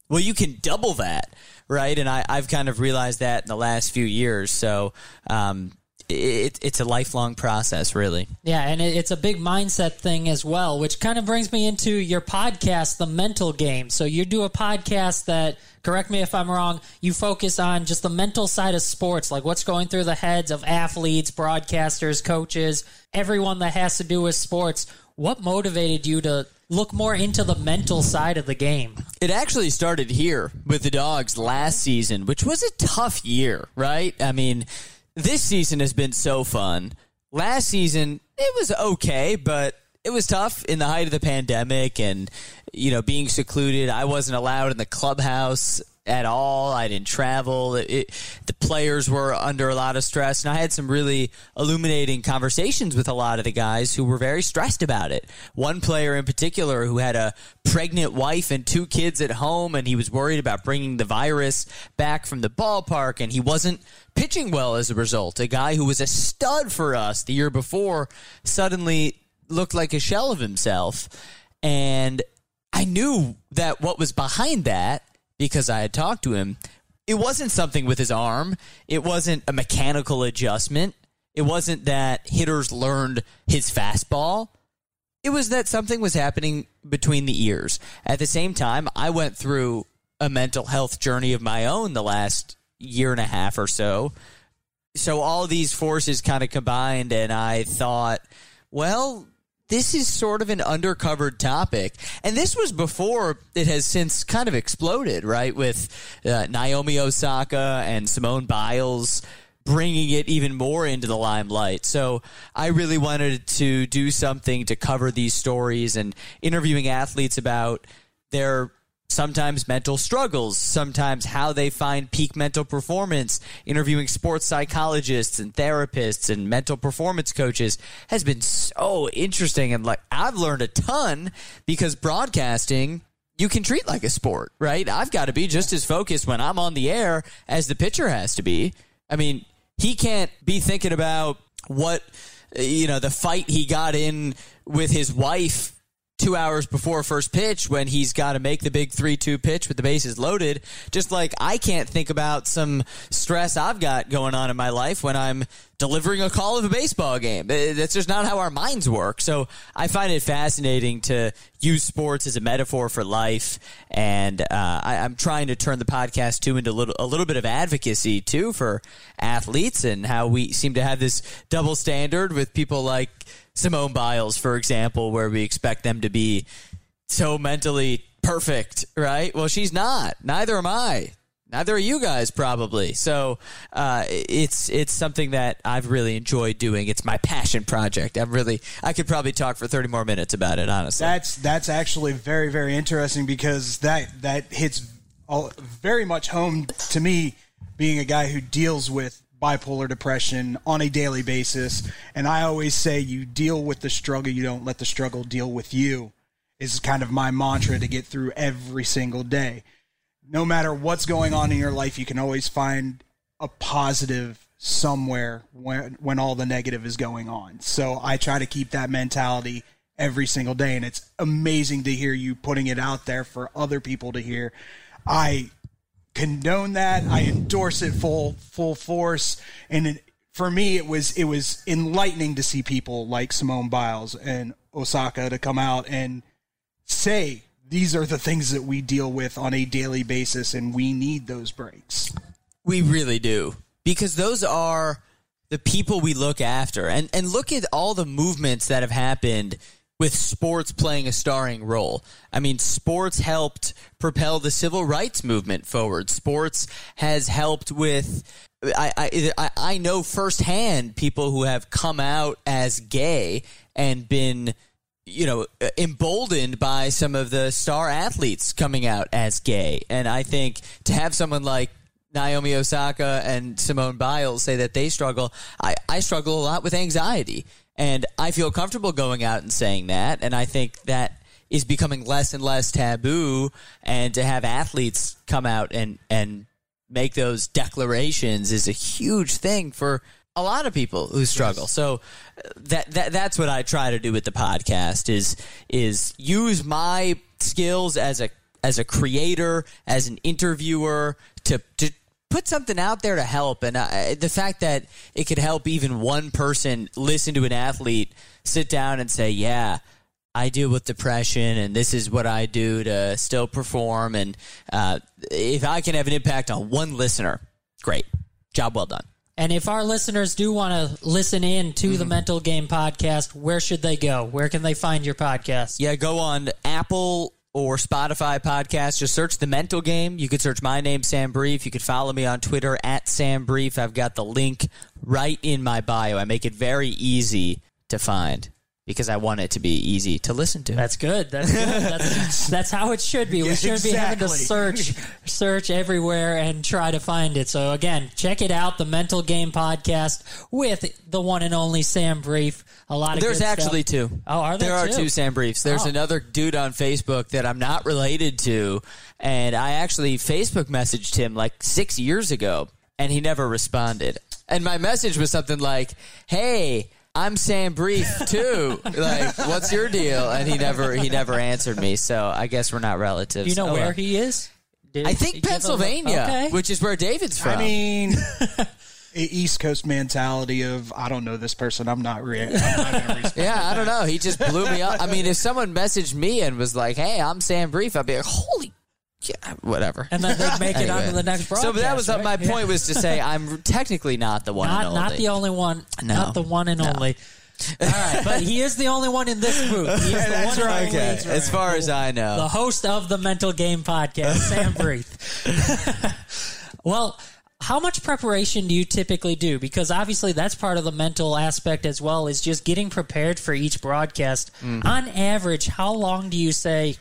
Well, you can double that, right? And I, I've kind of realized that in the last few years. So, um, it, it's a lifelong process, really. Yeah, and it, it's a big mindset thing as well, which kind of brings me into your podcast, The Mental Game. So you do a podcast that, correct me if I'm wrong, you focus on just the mental side of sports, like what's going through the heads of athletes, broadcasters, coaches, everyone that has to do with sports. What motivated you to look more into the mental side of the game? It actually started here with the dogs last season, which was a tough year, right? I mean, this season has been so fun. Last season, it was okay, but it was tough in the height of the pandemic and, you know, being secluded. I wasn't allowed in the clubhouse at all. I didn't travel. It, it, the players were under a lot of stress, and I had some really illuminating conversations with a lot of the guys who were very stressed about it. One player in particular who had a pregnant wife and two kids at home, and he was worried about bringing the virus back from the ballpark, and he wasn't pitching well as a result. A guy who was a stud for us the year before suddenly looked like a shell of himself, and I knew that what was behind that because I had talked to him. It wasn't something with his arm. It wasn't a mechanical adjustment. It wasn't that hitters learned his fastball. It was that something was happening between the ears. At the same time, I went through a mental health journey of my own the last year and a half or so. So all these forces kind of combined, and I thought, well, this is sort of an undercovered topic. And this was before it has since kind of exploded, right? With uh, Naomi Osaka and Simone Biles bringing it even more into the limelight. So I really wanted to do something to cover these stories and interviewing athletes about their sometimes mental struggles, sometimes how they find peak mental performance, interviewing sports psychologists and therapists and mental performance coaches has been so interesting and like I've learned a ton because broadcasting you can treat like a sport, right? I've got to be just as focused when I'm on the air as the pitcher has to be. I mean, he can't be thinking about what you know the fight he got in with his wife two hours before first pitch when he's got to make the big 3 2 pitch with the bases loaded. Just like I can't think about some stress I've got going on in my life when I'm delivering a call of a baseball game. That's just not how our minds work. So I find it fascinating to use sports as a metaphor for life. And uh, I, I'm trying to turn the podcast too into a little, a little bit of advocacy too for athletes and how we seem to have this double standard with people like Simone Biles, for example, where we expect them to be so mentally perfect, right? Well, she's not. Neither am I. Neither are you guys, probably. So uh, it's it's something that I've really enjoyed doing. It's my passion project. I'm really I could probably talk for 30 more minutes about it. Honestly, That's that's actually very very interesting because that that hits all, very much home to me, being a guy who deals with bipolar depression on a daily basis, and I always say you deal with the struggle, you don't let the struggle deal with you. Is kind of my mantra to get through every single day. No matter what's going on in your life, you can always find a positive somewhere when when all the negative is going on. So I try to keep that mentality every single day and it's amazing to hear you putting it out there for other people to hear. I condone that. I endorse it full full force and it, for me it was it was enlightening to see people like Simone Biles and Osaka to come out and say these are the things that we deal with on a daily basis and we need those breaks. We really do. Because those are the people we look after. And and look at all the movements that have happened with sports playing a starring role. I mean, sports helped propel the civil rights movement forward. Sports has helped with I, I, I- know firsthand people who have come out as gay and been you know, emboldened by some of the star athletes coming out as gay. And I think to have someone like Naomi Osaka and Simone Biles say that they struggle, I, I struggle a lot with anxiety. And I feel comfortable going out and saying that. And I think that is becoming less and less taboo. And to have athletes come out and, and make those declarations is a huge thing for a lot of people who struggle. So uh, that, that that's what I try to do with the podcast is is use my skills as a as a creator, as an interviewer to to put something out there to help and uh, the fact that it could help even one person listen to an athlete sit down and say, "Yeah, I deal with depression, and this is what I do to still perform." And uh, if I can have an impact on one listener, great, job well done. And if our listeners do want to listen in to Mm-hmm. the Mental Game podcast, where should they go? Where can they find your podcast? Yeah, go on Apple or Spotify podcast. Just search the mental game. You could search my name, Sam Brief. You could follow me on Twitter at Sam Brief. I've got the link right in my bio. I make it very easy to find because I want it to be easy to listen to. That's good. That's good. That's, that's how it should be. we shouldn't be having to search search everywhere and try to find it. So again, check it out, the Mental Game podcast with the one and only Sam Brief. A lot of There's actually stuff. two. Oh, are there? There are two? two Sam Briefs. There's Oh. another dude on Facebook that I'm not related to, and I actually Facebook messaged him like six years ago, and he never responded. And my message was something like, "Hey." I'm Sam Brief too. like, what's your deal? And he never he never answered me. So I guess we're not relatives. Do you know Oh, where well. he is? Did I think Pennsylvania, Okay. which is where David's from. I mean, East Coast mentality of I don't know this person. I'm not re- I'm not. Yeah, I don't know. He just blew me up. I mean, if someone messaged me and was like, "Hey, I'm Sam Brief," I'd be like, "Holy, yeah, whatever." and then they'd make it Anyway. onto the next broadcast. So that was right? my Yeah. point was to say I'm technically not the one Not, and not the only one. No. Not the one and No. only. All right, but he is the only one in this group. He is the That's one right. and only. as far as I know. the host of the Mental Game podcast, Sam Breath. well, how much preparation do you typically do? Because obviously that's part of the mental aspect as well, is just getting prepared for each broadcast. Mm-hmm. On average, how long do you say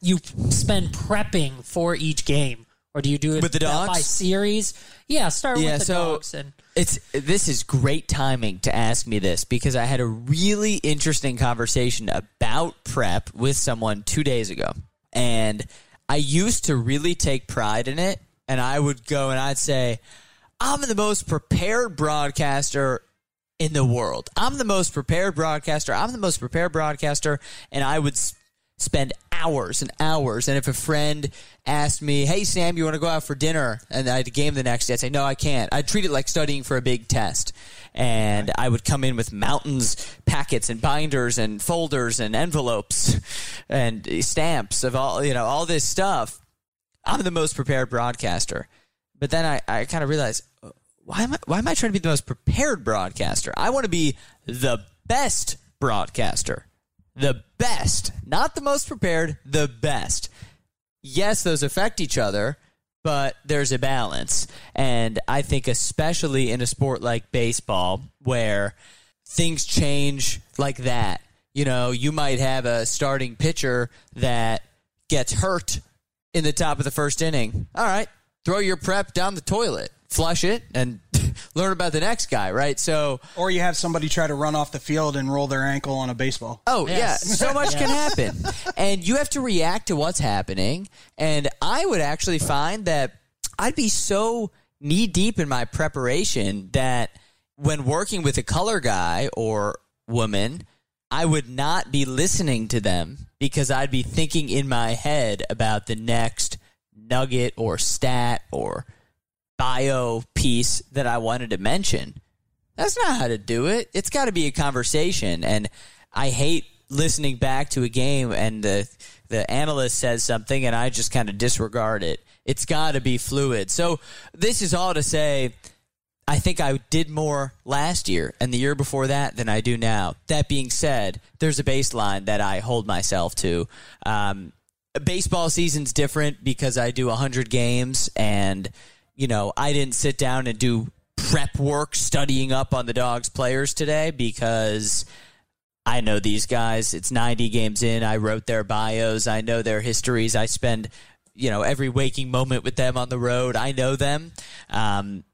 you spend prepping for each game? Or do you do it With the dogs? by series? Yeah, start Yeah, with the so dogs and it's this is great timing to ask me this because I had a really interesting conversation about prep with someone 2 days ago. And I used to really take pride in it and I would go and I'd say I'm the most prepared broadcaster in the world. I'm the most prepared broadcaster. I'm the most prepared broadcaster and I would spend hours and hours. And if a friend asked me, "Hey Sam, you want to go out for dinner?" and I had a game the next day, I'd say, "No, I can't." I'd treat it like studying for a big test, and I would come in with mountains, packets, and binders, and folders, and envelopes, and stamps of all you know, all this stuff. I'm the most prepared broadcaster, but then I, I kind of realized. Why am, I, why am I trying to be the most prepared broadcaster? I want to be the best broadcaster the best, not the most prepared, the best. Yes, those affect each other, but there's a balance. And I think, especially in a sport like baseball, where things change like that, you know, you might have a starting pitcher that gets hurt in the top of the first inning. All right, throw your prep down the toilet, flush it, and learn about the next guy, right? So, Or you have somebody try to run off the field and roll their ankle on a baseball. Oh yeah, so much can happen, and you have to react to what's happening. And I would actually find that I'd be so knee deep in my preparation that when working with a color guy or woman, I would not be listening to them because I'd be thinking in my head about the next nugget or stat or bio piece that I wanted to mention. That's not how to do it. It's got to be a conversation. And I hate listening back to a game and the the analyst says something and I just kind of disregard it. It's got to be fluid. So this is all to say I think I did more last year and the year before that than I do now. That being said, there's a baseline that I hold myself to. Um, baseball season's different because I do 100 games and you know, I didn't sit down and do prep work studying up on the dogs players today because I know these guys. It's 90 games in. I wrote their bios. I know their histories. I spend, you know, every waking moment with them on the road. I know them. Um,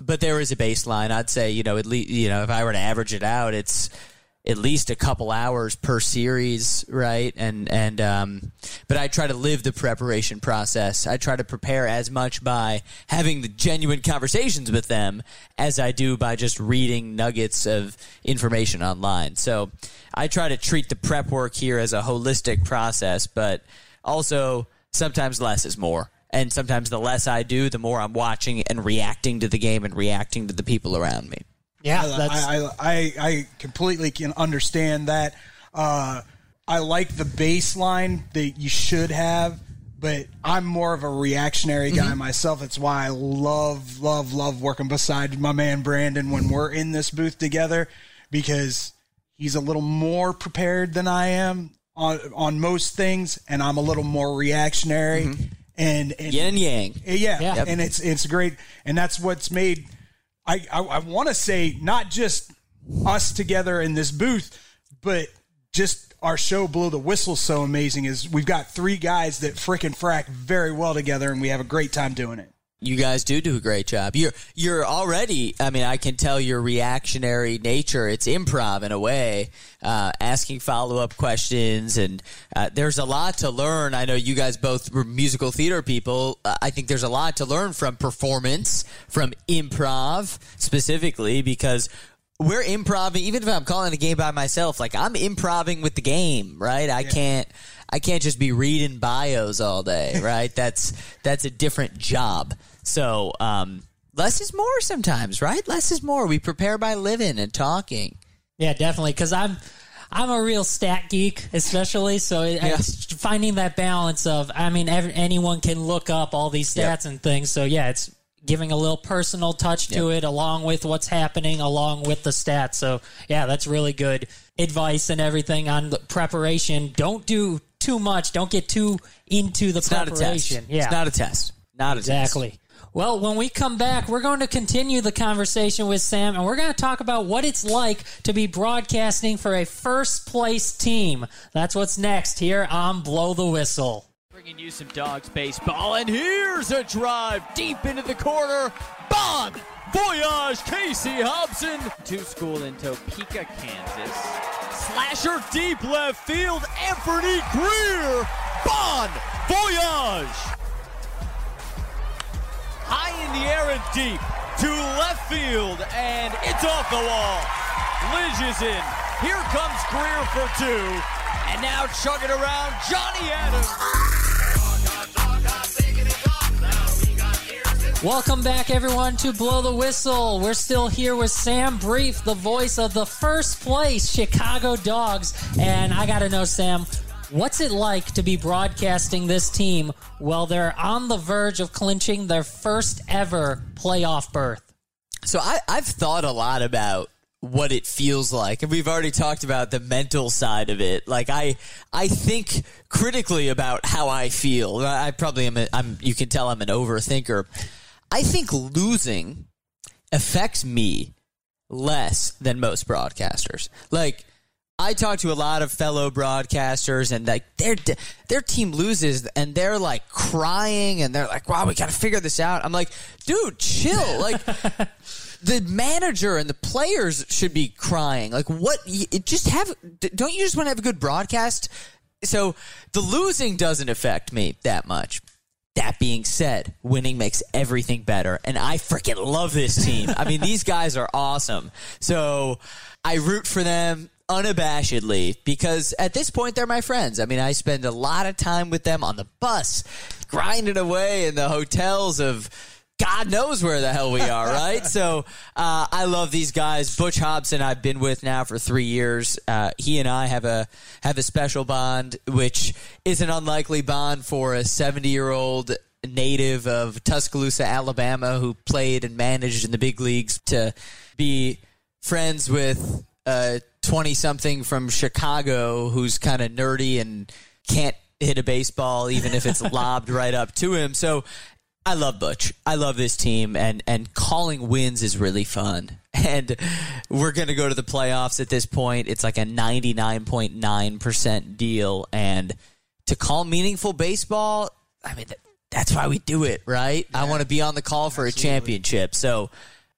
but there is a baseline. I'd say, you know, at least, you know, if I were to average it out, it's at least a couple hours per series, right? And and um, but I try to live the preparation process. I try to prepare as much by having the genuine conversations with them as I do by just reading nuggets of information online. So I try to treat the prep work here as a holistic process, but also sometimes less is more. And sometimes the less I do, the more I'm watching and reacting to the game and reacting to the people around me. Yeah, I, that's I, I, I, I completely can understand that. Uh, I like the baseline that you should have, but I'm more of a reactionary guy Mm-hmm. myself. That's why I love, love, love working beside my man Brandon when we're in this booth together because he's a little more prepared than I am on on most things, and I'm a little more reactionary. And, and Yin yang. yeah, Yeah. and it's it's great, and that's what's made. I I, I want to say not just us together in this booth, but just our show blow the whistle so amazing is we've got three guys that frickin' frack very well together, and we have a great time doing it. You guys do do a great job. You're you're already. I mean, I can tell your reactionary nature. It's improv in a way, uh, asking follow up questions, and uh, there's a lot to learn. I know you guys both were musical theater people. Uh, I think there's a lot to learn from performance, from improv specifically, because we're improving. Even if I'm calling a game by myself, like I'm improving with the game, right? I can't. I can't just be reading bios all day, right? that's that's a different job. So um, less is more sometimes, right? Less is more. We prepare by living and talking. Yeah, definitely. Because I'm I'm a real stat geek, especially. So it- finding that balance of, I mean, ev anyone can look up all these stats and things. So yeah, it's giving a little personal touch to it, along with what's happening, along with the stats. So yeah, that's really good advice and everything on the preparation. Don't do too much. Don't get too into the It's not a test. preparation. Yeah, It's not a test. Not a test. Exactly. Well, when we come back, we're going to continue the conversation with Sam and we're going to talk about what it's like to be broadcasting for a first place team. That's what's next here on Blow the Whistle. Bringing you some dogs baseball, and here's a drive deep into the corner. Bon Voyage Casey Hobson to school in Topeka, Kansas. Slasher deep left field, Anthony Greer. Bon Voyage. High in the air and deep to left field, and it's off the wall. Lidge is in. Here comes Greer for two, and now chugging around Johnny Adams. Welcome back, everyone, to Blow the Whistle. We're still here with Sam Brief, the voice of the first place Chicago Dogs. And I got to know, Sam, what's it like to be broadcasting this team while they're on the verge of clinching their first ever playoff berth? So I, I've thought a lot about what it feels like and we've already talked about the mental side of it like i i think critically about how i feel i probably am a, i'm you can tell i'm an overthinker i think losing affects me less than most broadcasters like I talk to a lot of fellow broadcasters, and like their their team loses, and they're like crying, and they're like, "Wow, we got to figure this out." I'm like, "Dude, chill!" Like the manager and the players should be crying. Like, what? It just have? Don't you just want to have a good broadcast? So the losing doesn't affect me that much. That being said, winning makes everything better. And I freaking love this team. I mean, these guys are awesome. So I root for them unabashedly because at this point they're my friends. I mean, I spend a lot of time with them on the bus, grinding away in the hotels of God knows where the hell we are, right? so uh, I love these guys. Butch Hobson, I've been with now for three years. Uh, he and I have a have a special bond, which is an unlikely bond for a seventy year old native of Tuscaloosa, Alabama, who played and managed in the big leagues to be friends with a 20 something from Chicago who's kind of nerdy and can't hit a baseball even if it's lobbed right up to him. So I love Butch. I love this team and and calling wins is really fun. And we're going to go to the playoffs at this point. It's like a 99.9% deal and to call meaningful baseball, I mean that's why we do it, right? Yeah, I want to be on the call for absolutely. a championship. So,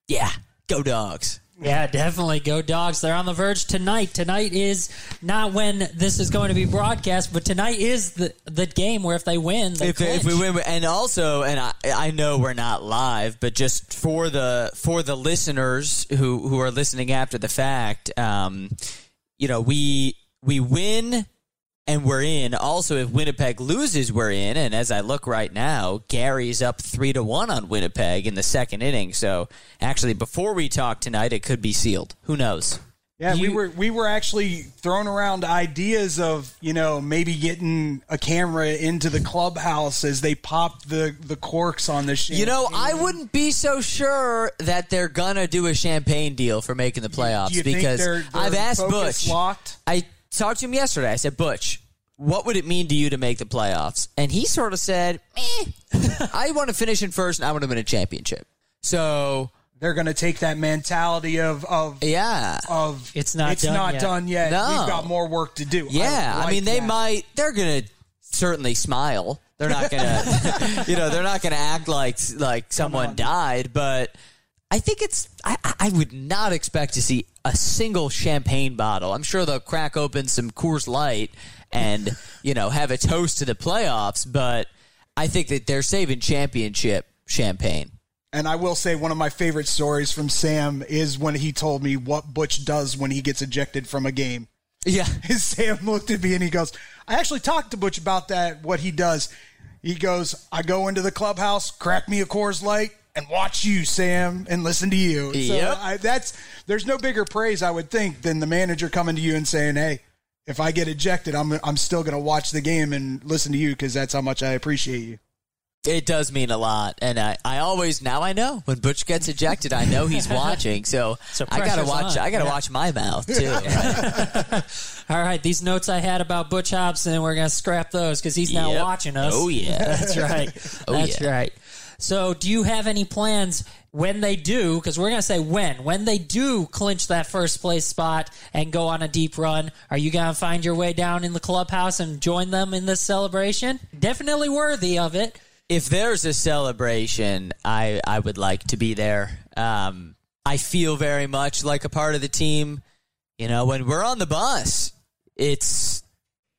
yeah, go dogs. Yeah, definitely. Go dogs. They're on the verge tonight. Tonight is not when this is going to be broadcast, but tonight is the the game where if they win, they if, if we win, and also, and I, I know we're not live, but just for the for the listeners who who are listening after the fact, um, you know, we we win and we're in. Also, if Winnipeg loses, we're in. And as I look right now, Gary's up three to one on Winnipeg in the second inning. So actually, before we talk tonight, it could be sealed. Who knows? Yeah, you, we were we were actually throwing around ideas of you know maybe getting a camera into the clubhouse as they pop the the corks on the champagne. You know, I wouldn't be so sure that they're gonna do a champagne deal for making the playoffs because they're, they're I've asked Butch. Locked? I talked to him yesterday. I said, Butch, what would it mean to you to make the playoffs? And he sort of said, eh, I want to finish in first and I want to win a championship. So they're going to take that mentality of of yeah of it's not it's done not yet. done yet. No. We've got more work to do. Yeah, I, like I mean they that. might they're going to certainly smile. They're not going to you know, they're not going to act like like someone died, but I think it's I, I would not expect to see a single champagne bottle. I'm sure they'll crack open some Coors Light and you know have a toast to the playoffs, but I think that they're saving championship champagne. And I will say one of my favorite stories from Sam is when he told me what Butch does when he gets ejected from a game. Yeah. His Sam looked at me and he goes, I actually talked to Butch about that, what he does. He goes, I go into the clubhouse, crack me a Coors Light, and watch you, Sam, and listen to you. Yep. So I, that's there's no bigger praise I would think than the manager coming to you and saying, "Hey, if I get ejected, I'm I'm still going to watch the game and listen to you because that's how much I appreciate you." It does mean a lot, and I, I always now I know when Butch gets ejected, I know he's watching. So, So I gotta watch. on. I gotta Yeah. watch my mouth too. All right, these notes I had about Butch Hobson, we're going to scrap those because he's now Yep. watching us. Oh, yeah. That's right. Oh, That's yeah. right. So, do you have any plans when they do? Because we're going to say when. When they do clinch that first place spot and go on a deep run, are you going to find your way down in the clubhouse and join them in this celebration? Definitely worthy of it. if there's a celebration, I I would like to be there. Um, I feel very much like a part of the team. You know, when we're on the bus, it's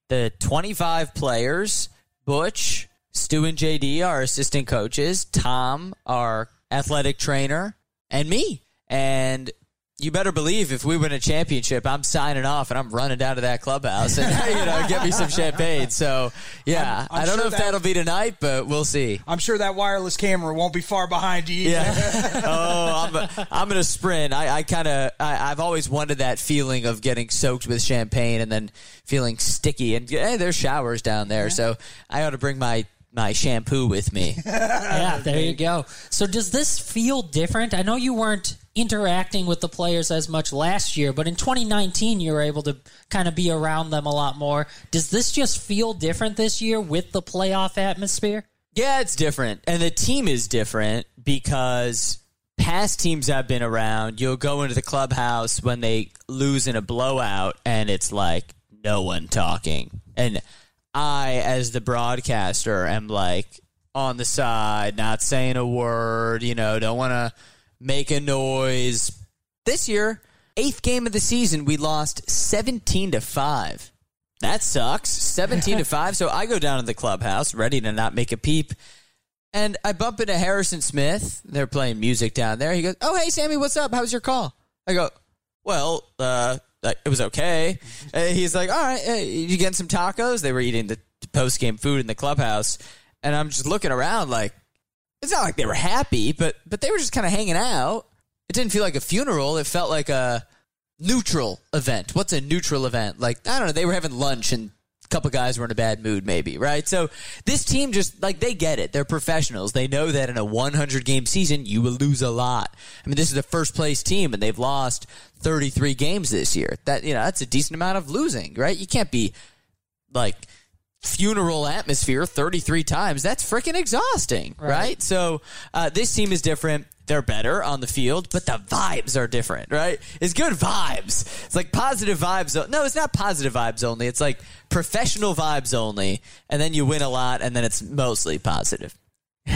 the 25 players, Butch, Stu and JD, our assistant coaches, Tom, our athletic trainer, and me. And you better believe if we win a championship, I'm signing off and I'm running down to that clubhouse and you know get me some champagne. So yeah, I'm- I'm I don't sure know if that- that'll be tonight, but we'll see. I'm sure that wireless camera won't be far behind you. Yeah. oh, I'm I'm gonna sprint. I, I kind of I've always wanted that feeling of getting soaked with champagne and then feeling sticky. And hey, there's showers down there, so I ought to bring my my shampoo with me. yeah, there you go. So does this feel different? I know you weren't interacting with the players as much last year, but in 2019 you were able to kind of be around them a lot more. Does this just feel different this year with the playoff atmosphere? Yeah, it's different. And the team is different because past teams I've been around, you'll go into the clubhouse when they lose in a blowout and it's like no one talking. And I, as the broadcaster, am like on the side, not saying a word, you know, don't want to make a noise. This year, eighth game of the season, we lost 17 to 5. That sucks. 17 to 5. So I go down to the clubhouse, ready to not make a peep. And I bump into Harrison Smith. They're playing music down there. He goes, Oh, hey, Sammy, what's up? How's your call? I go, Well, uh, it was okay. Uh, he's like, All right, uh, you getting some tacos? They were eating the post game food in the clubhouse. And I'm just looking around like, it's not like they were happy, but but they were just kind of hanging out. It didn't feel like a funeral. It felt like a neutral event. What's a neutral event? Like I don't know. They were having lunch and couple guys were in a bad mood, maybe right. So this team just like they get it. They're professionals. They know that in a 100 game season you will lose a lot. I mean, this is a first place team and they've lost 33 games this year. That you know that's a decent amount of losing, right? You can't be like funeral atmosphere 33 times that's freaking exhausting right, so uh, this team is different they're better on the field but the vibes are different right it's good vibes it's like positive vibes no it's not positive vibes only it's like professional vibes only and then you win a lot and then it's mostly positive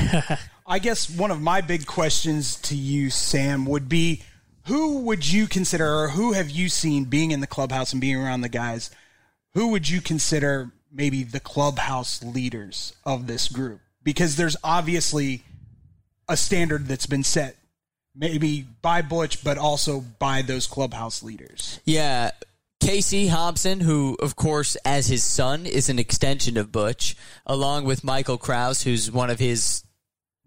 I guess one of my big questions to you, Sam, would be who would you consider, or who have you seen being in the clubhouse and being around the guys? Who would you consider maybe the clubhouse leaders of this group? Because there's obviously a standard that's been set, maybe by Butch, but also by those clubhouse leaders. Yeah. Casey Hobson, who, of course, as his son, is an extension of Butch, along with Michael Krause, who's one of his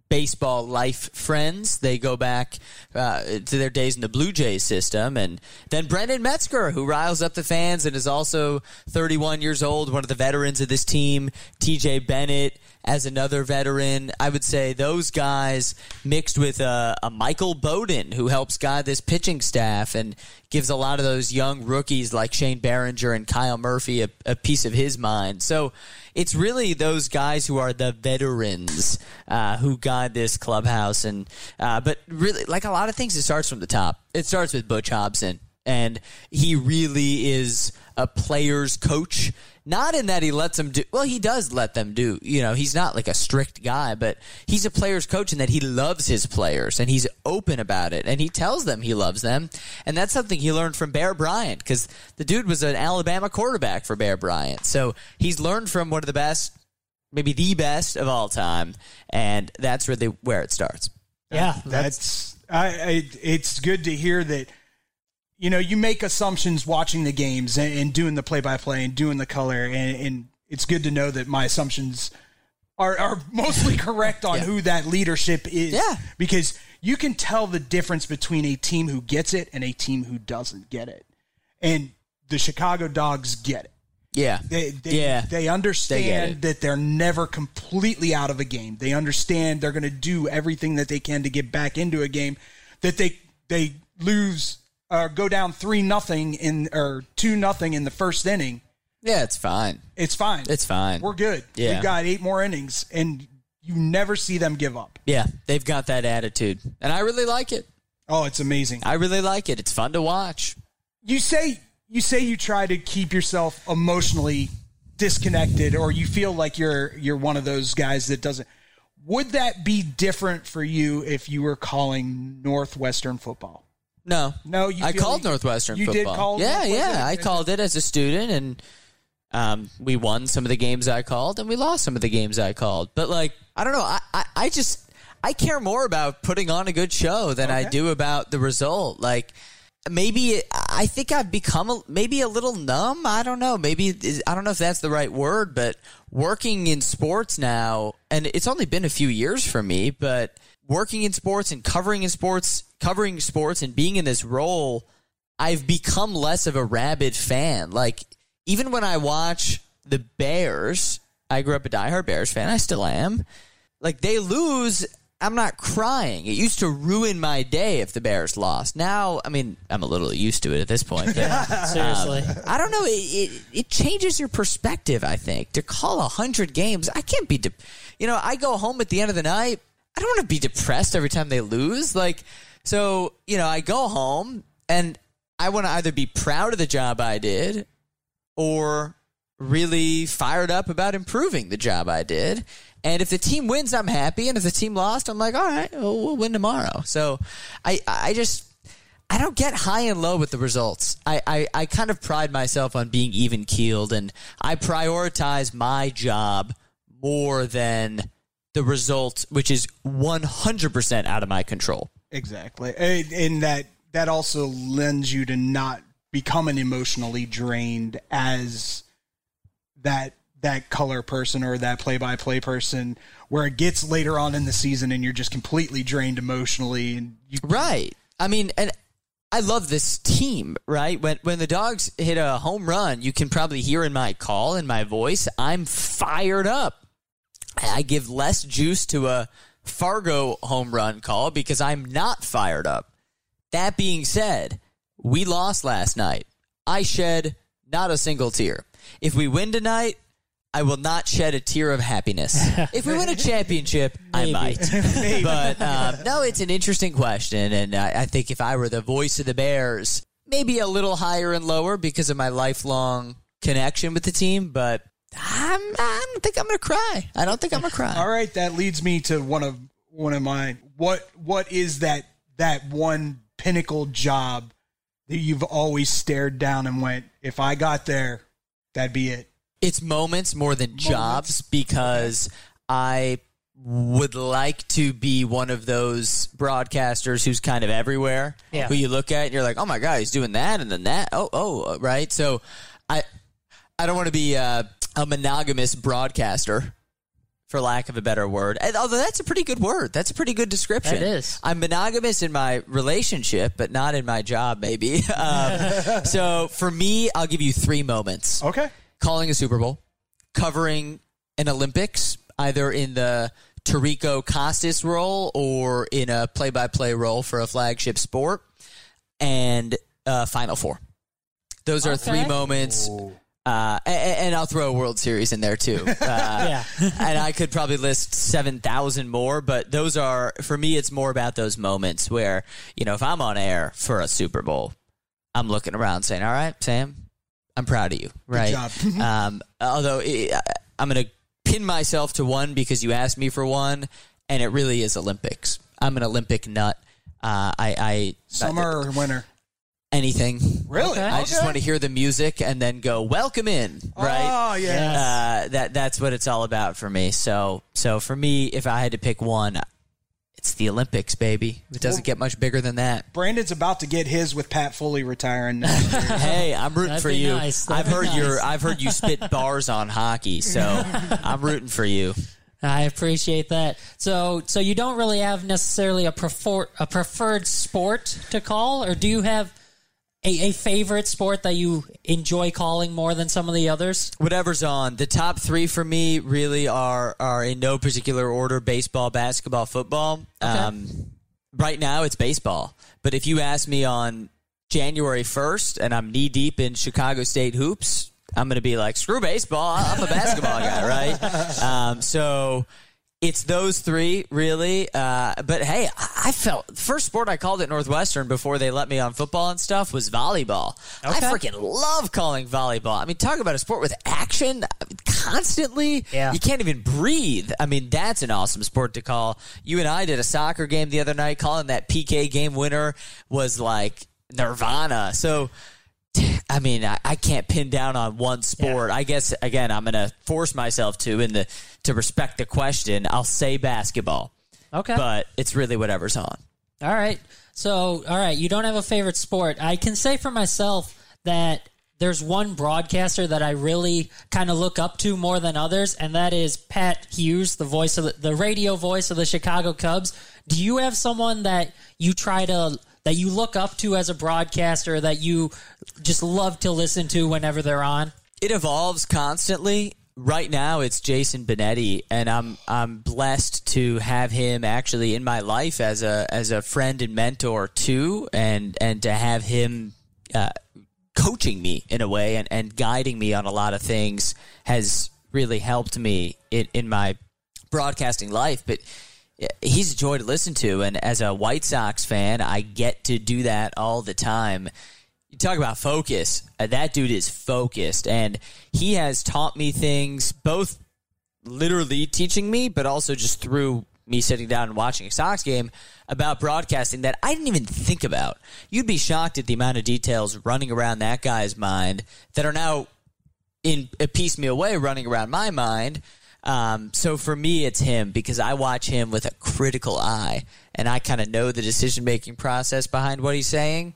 baseball life friends. They go back uh, to their days in the Blue Jays system. And then Brendan Metzger, who riles up the fans and is also 31 years old, one of the veterans of this team. TJ Bennett as another veteran. I would say those guys mixed with a, a Michael Bowden, who helps guide this pitching staff and gives a lot of those young rookies like Shane Barringer and Kyle Murphy a, a piece of his mind. So it's really those guys who are the veterans uh, who guide this clubhouse. And uh, but really, like a lot of things, it starts from the top. It starts with Butch Hobson, and he really is a player's coach. Not in that he lets them do. Well, he does let them do. You know, he's not like a strict guy, but he's a player's coach in that he loves his players and he's open about it and he tells them he loves them. And that's something he learned from Bear Bryant because the dude was an Alabama quarterback for Bear Bryant. So he's learned from one of the best, maybe the best of all time, and that's really where it starts. Yeah, that's I, I it's good to hear that you know you make assumptions watching the games and, and doing the play by play and doing the color and, and it's good to know that my assumptions are are mostly correct on who that leadership is. Yeah. because you can tell the difference between a team who gets it and a team who doesn't get it, and the Chicago Dogs get it. Yeah. They, they, Yeah. they They understand it. that they're never completely out of a game. They understand they're going to do everything that they can to get back into a game. That they they lose or go down three nothing in or two nothing in the first inning. Yeah, it's fine. It's fine. It's fine. We're good. Yeah. We've got eight more innings, and you never see them give up. Yeah, they've got that attitude, and I really like it. Oh, it's amazing. I really like it. It's fun to watch. You say you say you try to keep yourself emotionally disconnected or you feel like you're you're one of those guys that doesn't would that be different for you if you were calling Northwestern football? No, No, you I called Northwestern you football. did call yeah, yeah. I called it as a student, and um, we won some of the games I called, and we lost some of the games I called. But like, I don't know. I, I, I just I care more about putting on a good show than I do about the result. Like. Maybe I think I've become a, maybe a little numb. I don't know. Maybe I don't know if that's the right word, but working in sports now, and it's only been a few years for me, but working in sports and covering in sports, covering sports and being in this role, I've become less of a rabid fan. Like even when I watch the Bears, I grew up a diehard Bears fan. I still am. Like they lose, I'm not crying. It used to ruin my day if the Bears lost. Now, I mean, I'm a little used to it at this point. But, Seriously. um, I don't know. It, it it changes your perspective. I think to call a hundred games, I can't be. De- you know, I go home at the end of the night. I don't want to be depressed every time they lose. Like, so you know, I go home and I want to either be proud of the job I did or really fired up about improving the job I did. And if the team wins, I'm happy. And if the team lost, I'm like, all right, well, we'll win tomorrow. So I, I just, I don't get high and low with the results. I, I, I kind of pride myself on being even keeled and I prioritize my job more than the result, which is 100% out of my control. Exactly. And, that that also lends you to not becoming emotionally drained as that that color person or that play by play person where it gets later on in the season and you're just completely drained emotionally and you Right. I mean, and I love this team, right? When when the dogs hit a home run, you can probably hear in my call in my voice, I'm fired up. I give less juice to a Fargo home run call because I'm not fired up. That being said, we lost last night. I shed not a single tear. If we win tonight, I will not shed a tear of happiness. if we win a championship, I might. But um, no, it's an interesting question, and I, I think if I were the voice of the Bears, maybe a little higher and lower because of my lifelong connection with the team. But I'm, I don't think I'm going to cry. I don't think I'm going to cry. All right, that leads me to one of one of my What what is that that one pinnacle job that you've always stared down and went, if I got there, that'd be it. It's moments more than jobs because I would like to be one of those broadcasters who's kind of everywhere. Yeah. Who you look at and you're like, oh my god, he's doing that and then that. Oh, oh, right. So I, I don't want to be uh, a monogamous broadcaster, for lack of a better word. And, although that's a pretty good word. That's a pretty good description. That is. I'm monogamous in my relationship, but not in my job. Maybe. um, so for me, I'll give you three moments Okay. calling a Super Bowl, covering an Olympics, either in the Tirico Costas role or in a play-by-play role for a flagship sport, and uh, Final Four. Those are three Okay. moments. Uh, a- a- and, I'll throw a World Series in there too. Uh, Yeah. and I could probably list 7,000 more, but those are, for me, it's more about those moments where, you know, if I'm on air for a Super Bowl, I'm looking around saying, all right, Sam, I'm proud of you. Right. job. um, although i I'm going to pin myself to one because you asked me for one, and it really is Olympics. I'm an Olympic nut. Uh, I, I Summer or winter? Anything. Really? I just want to hear the music and then go welcome in. Right. Oh yeah. Uh, that that's what it's all about for me. So so for me, if I had to pick one, it's the Olympics, baby. It doesn't get much bigger than that. Brandon's about to get his with Pat Foley retiring. Hey, I'm rooting That'd for be you. nice. That'd I've be heard nice. your I've heard you spit bars on hockey, so I'm rooting for you. I appreciate that. So, so you don't really have necessarily a prefer a preferred sport to call, or do you have a, a favorite sport that you enjoy calling more than some of the others? Whatever's on. The top three for me really are are in no particular order: baseball, basketball, football. Um, right now, it's baseball. But if you ask me on January first, and I'm knee deep in Chicago State hoops, I'm going to be like, screw baseball. I'm a basketball guy, right? Um, so it's those three really. Uh, but hey, I felt first sport I called at Northwestern before they let me on football and stuff was volleyball. I freaking love calling volleyball. I mean, talk about a sport with action constantly. Yeah. You can't even breathe. I mean, that's an awesome sport to call. You and I did a soccer game the other night. Calling that PK game winner was like nirvana. So. I mean, I, I can't pin down on one sport. I guess again, I'm going to force myself to in the to respect the question. I'll say basketball, Okay. but it's really whatever's on. All right. So, all right, you don't have a favorite sport. I can say for myself that there's one broadcaster that I really kind of look up to more than others, and that is Pat Hughes, the voice of the, the radio voice of the Chicago Cubs. Do you have someone that you try to that you look up to as a broadcaster that you just love to listen to whenever they're on? It evolves constantly. Right now, it's Jason Benetti, and I'm I'm blessed to have him actually in my life as a as a friend and mentor too, and and to have him uh, coaching me in a way and, and guiding me on a lot of things has really helped me in, in my broadcasting life. But he's a joy to listen to, and as a White Sox fan, I get to do that all the time. You talk about focus. Uh, that dude is focused, and he has taught me things both literally teaching me, but also just through me sitting down and watching a Sox game about broadcasting that I didn't even think about. You'd be shocked at the amount of details running around that guy's mind that are now in a piecemeal way running around my mind. Um, so for me, it's him because I watch him with a critical eye and I kind of know the decision making process behind what he's saying.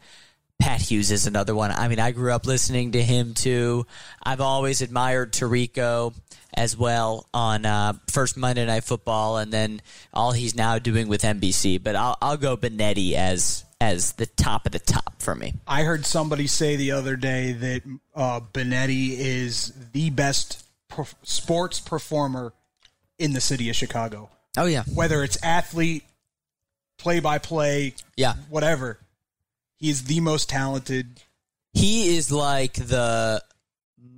Pat Hughes is another one. I mean, I grew up listening to him too. I've always admired Tirico as well on uh, first Monday Night Football, and then all he's now doing with NBC. But I'll, I'll go Benetti as as the top of the top for me. I heard somebody say the other day that uh, Benetti is the best pro- sports performer in the city of Chicago. Oh yeah, Whether it's athlete, play by play, yeah. whatever, he is the most talented. He is like the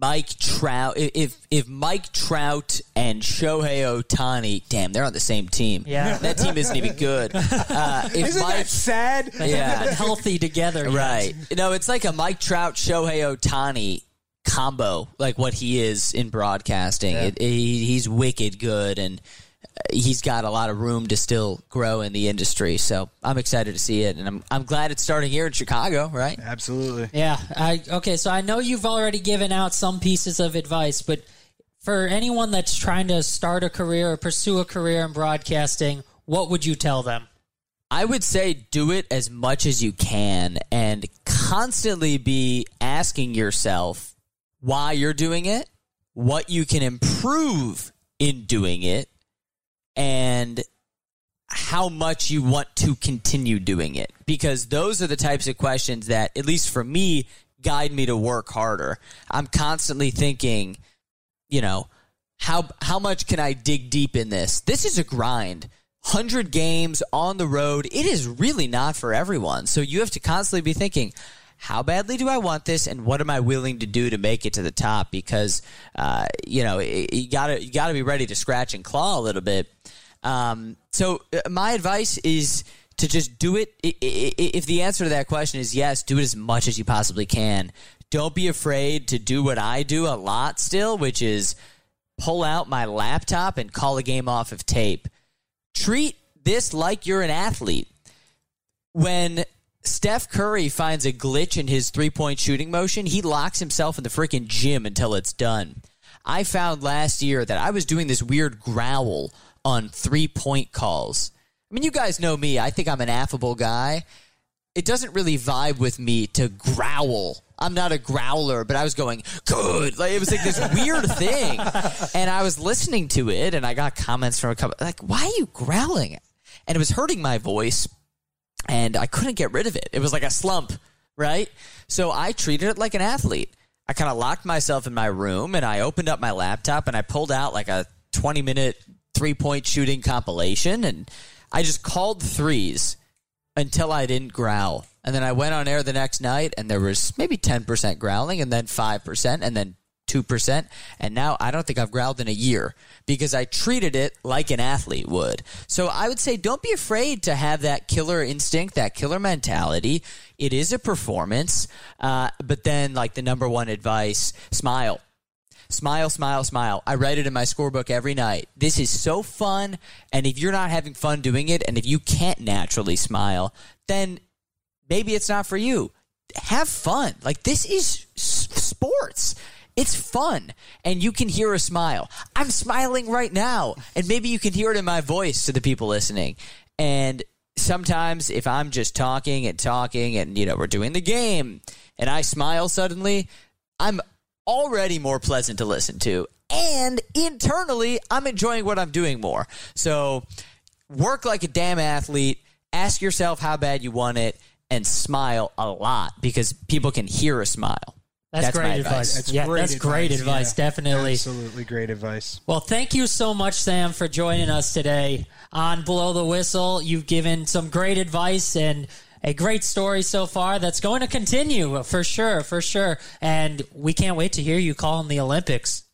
Mike Trout. If if Mike Trout and Shohei Ohtani, damn, they're on the same team. Yeah. that team isn't even good. Uh, if Isn't Mike, that sad? yeah, Healthy together. right. You know, it's like a Mike Trout, Shohei Ohtani combo, like what he is in broadcasting. It, he, he's wicked good, and uh, he's got a lot of room to still grow in the industry. So I'm excited to see it, and I'm I'm glad it's starting here in Chicago. Right? Absolutely. Yeah. I okay. So I know you've already given out some pieces of advice, but for anyone that's trying to start a career or pursue a career in broadcasting, what would you tell them? I would say do it as much as you can and constantly be asking yourself why you're doing it, what you can improve in doing it, and how much you want to continue doing it. Because those are the types of questions that, at least for me, guide me to work harder. I'm constantly thinking, you know, how how much can I dig deep in this? This is a grind. 100 games on the road, it is really not for everyone. So you have to constantly be thinking, how badly do I want this, and what am I willing to do to make it to the top? Because uh, you know you gotta you gotta be ready to scratch and claw a little bit. Um, so uh, my advice is to just do it. If the answer to that question is yes, do it as much as you possibly can. Don't be afraid to do what I do a lot still, which is pull out my laptop and call a game off of tape. Treat this like you're an athlete. When Steph Curry finds a glitch in his three point shooting motion, he locks himself in the freaking gym until it's done. I found last year that I was doing this weird growl on three point calls. I mean, you guys know me. I think I'm an affable guy. It doesn't really vibe with me to growl. I'm not a growler, but I was going, good. Like, it was like this weird thing. And I was listening to it, and I got comments from a couple, like, why are you growling? And it was hurting my voice and I couldn't get rid of it. It was like a slump, right? So I treated it like an athlete. I kind of locked myself in my room and I opened up my laptop and I pulled out like a 20 minute three point shooting compilation and I just called threes until I didn't growl. And then I went on air the next night and there was maybe 10% growling and then 5% and then 2%. And now I don't think I've growled in a year because I treated it like an athlete would. So I would say don't be afraid to have that killer instinct, that killer mentality. It is a performance. Uh, but then, like the number one advice, smile. Smile, smile, smile. I write it in my scorebook every night. This is so fun. And if you're not having fun doing it, and if you can't naturally smile, then maybe it's not for you. Have fun. Like, this is sports. It's fun. And you can hear a smile. I'm smiling right now. And maybe you can hear it in my voice to the people listening. And sometimes if I'm just talking and talking and, you know, we're doing the game and I smile suddenly, I'm already more pleasant to listen to. And internally, I'm enjoying what I'm doing more. So work like a damn athlete. Ask yourself how bad you want it and smile a lot because people can hear a smile. That's, my great advice. That's yeah, great that's great advice, advice. yeah. Definitely. Absolutely great advice. Well, thank you so much, Sam, for joining us today on Blow the Whistle. You've given some great advice and a great story so far that's going to continue for sure, for sure. And we can't wait to hear you call in the Olympics.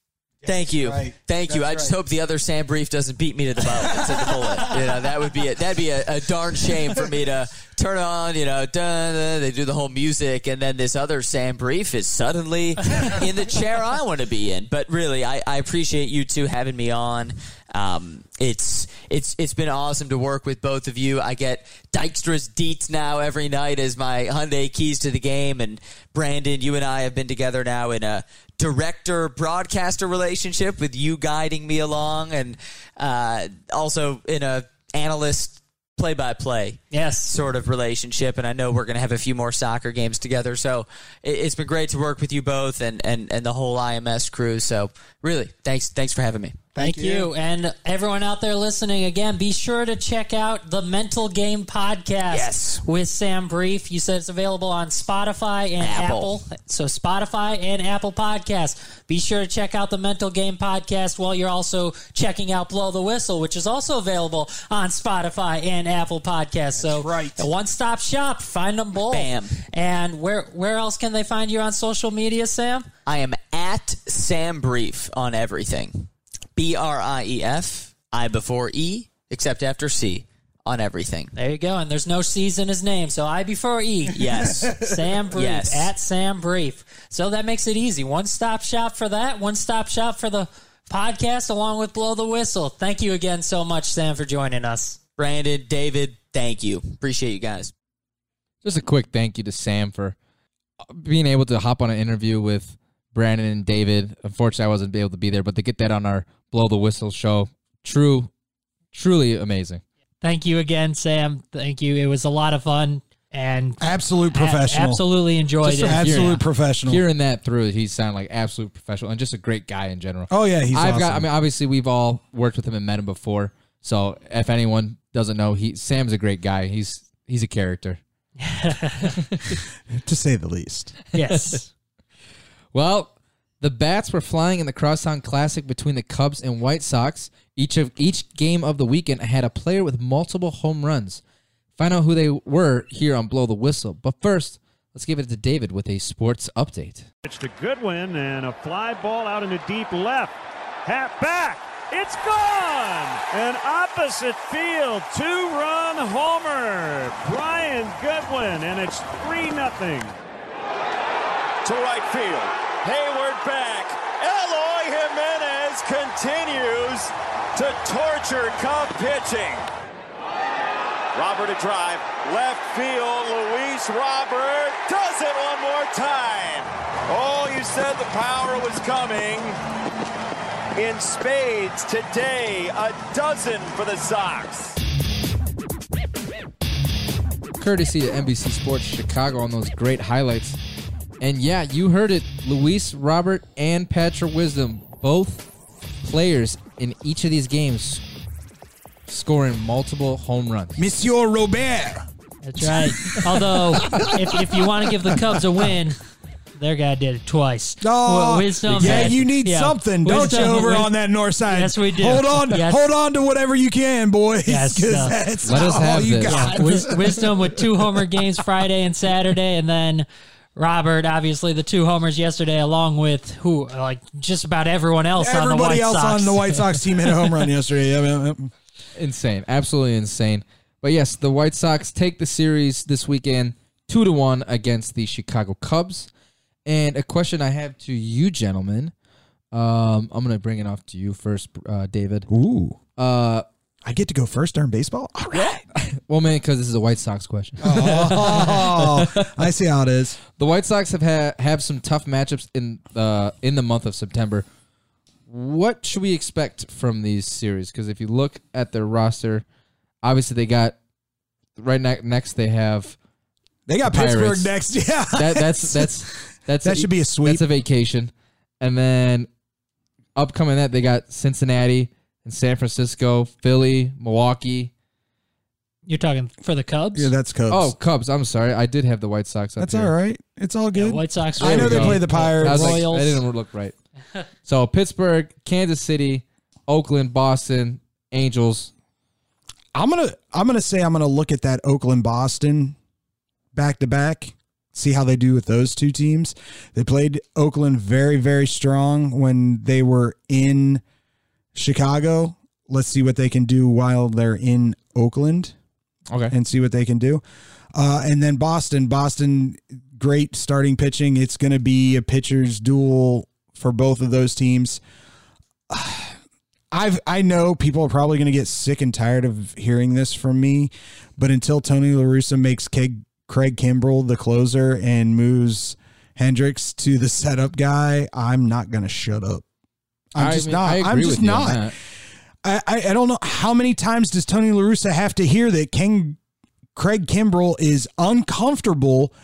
Thank you, right. thank you. That's I just right. hope the other Sam Brief doesn't beat me to the boat to the bullet. You know that would be a, that'd be a, a darn shame for me to turn on. You know, dun, dun, they do the whole music, and then this other Sam Brief is suddenly in the chair I want to be in. But really, I, I appreciate you two having me on. Um, it's it's it's been awesome to work with both of you. I get Dykstra's deets now every night as my Hyundai keys to the game. And Brandon, you and I have been together now in a director broadcaster relationship with you guiding me along, and uh, also in a analyst play by play Yes. sort of relationship. And I know we're going to have a few more soccer games together. So it, it's been great to work with you both and, and, and the whole IMS crew. So really, thanks thanks for having me. Thank, you. And everyone out there listening, again, be sure to check out the Mental Game Podcast Yes. with Sam Brief. You said it's available on Spotify and Apple. Apple. So, Spotify and Apple Podcasts. Be sure to check out the Mental Game Podcast while you're also checking out Blow the Whistle, which is also available on Spotify and Apple Podcasts. So, right. a one stop shop. Find them both. Bam. And where, where else can they find you on social media, Sam? I am at Sam Brief on everything. B R I E F, I before E, except after C on everything. There you go. And there's no C's in his name. So I before E. Yes. Sam Brief Yes. at Sam Brief. So that makes it easy. One stop shop for that. One stop shop for the podcast along with Blow the Whistle. Thank you again so much, Sam, for joining us. Brandon, David, thank you. Appreciate you guys. Just a quick thank you to Sam for being able to hop on an interview with Brandon and David. Unfortunately, I wasn't able to be there, but to get that on our Blow the Whistle show, true, truly amazing. Thank you again, Sam. Thank you. It was a lot of fun and Absolute a- professional. absolutely enjoyed Just it. Absolute hearing- professional. Hearing that through, he sounded like absolute professional and just a great guy in general. oh yeah, he's I've got. awesome. I mean, obviously, we've all worked with him and met him before. So, if anyone doesn't know, he Sam's a great guy. He's he's a character. to say the least. yes. Well, the bats were flying in the Crosstown Classic between the Cubs and White Sox. Each of each game of the weekend had a player with multiple home runs. Find out who they were here on Blow the Whistle. But first, let's give it to David with a sports update. It's to Goodwin and a fly ball out into deep left. Hat back. It's gone. An opposite field two-run homer. Brian Goodwin, and it's three nothing. to right field. Heyward back. Eloy Jimenez continues to torture Cub pitching. Robert a drive. Left field. Luis Robert does it one more time. Oh, you said the power was coming. In spades today, a dozen for the Sox. Courtesy of NBC Sports Chicago on those great highlights. And yeah, you heard it. Luis Robert and Patrick Wisdom, both players in each of these games, scoring multiple home runs. Monsieur Robert. That's right. Although, if, if you want to give the Cubs a win, their guy did it twice. Oh, Wisdom yeah, had- you need yeah, something, don't you, over Wis- on that north side? Yes, we do. Hold on, Yes. hold on to whatever you can, boys. Yes, 'cause no. that's Let us have you this. got. Yeah, Wis- Wisdom with two homer games Friday and Saturday, and then Robert, obviously the two homers yesterday, along with who, like just about everyone else on the Everybody White else Sox. on the White Sox team hit a home run yesterday. Yeah, yeah, yeah. insane, absolutely insane. But yes, the White Sox take the series this weekend, two to one against the Chicago Cubs. And a question I have to you, gentlemen. Um, I'm gonna bring it off to you first, uh, David. Ooh, Uh, I get to go first during baseball. All right. well, man, because this is a White Sox question. Oh, I see how it is. The White Sox have ha- have some tough matchups in the in the month of September. What should we expect from these series? Because if you look at their roster, obviously they got right ne- next they have They got Pittsburgh Pirates. next. Yeah, That that's that's that's That should be a sweep. That's a vacation, and then upcoming that they got Cincinnati and San Francisco, Philly, Milwaukee. You're talking for the Cubs? yeah, that's Cubs. Oh, Cubs! I'm sorry, I did have the White Sox. Up that's here. all right. It's all Yeah, good. White Sox. I know they go. play the Pirates. I was like, Royals. I didn't look right. so Pittsburgh, Kansas City, Oakland, Boston, Angels. I'm gonna I'm gonna say I'm gonna look at that Oakland Boston back to back, see how they do with those two teams. They played Oakland very very strong when they were in Chicago. Let's see what they can do while they're in Oakland Okay. and see what they can do. Uh, and then Boston, Boston, great starting pitching. It's going to be a pitcher's duel for both of those teams. I've I know people are probably going to get sick and tired of hearing this from me, but until Tony La Russa makes Craig, Craig Kimbrel the closer and moves Hendriks to the setup guy, I'm not going to shut up. I'm I just mean, not. I'm just not. I, I don't know how many times does Tony La Russa have to hear that King Craig Kimbrel is uncomfortable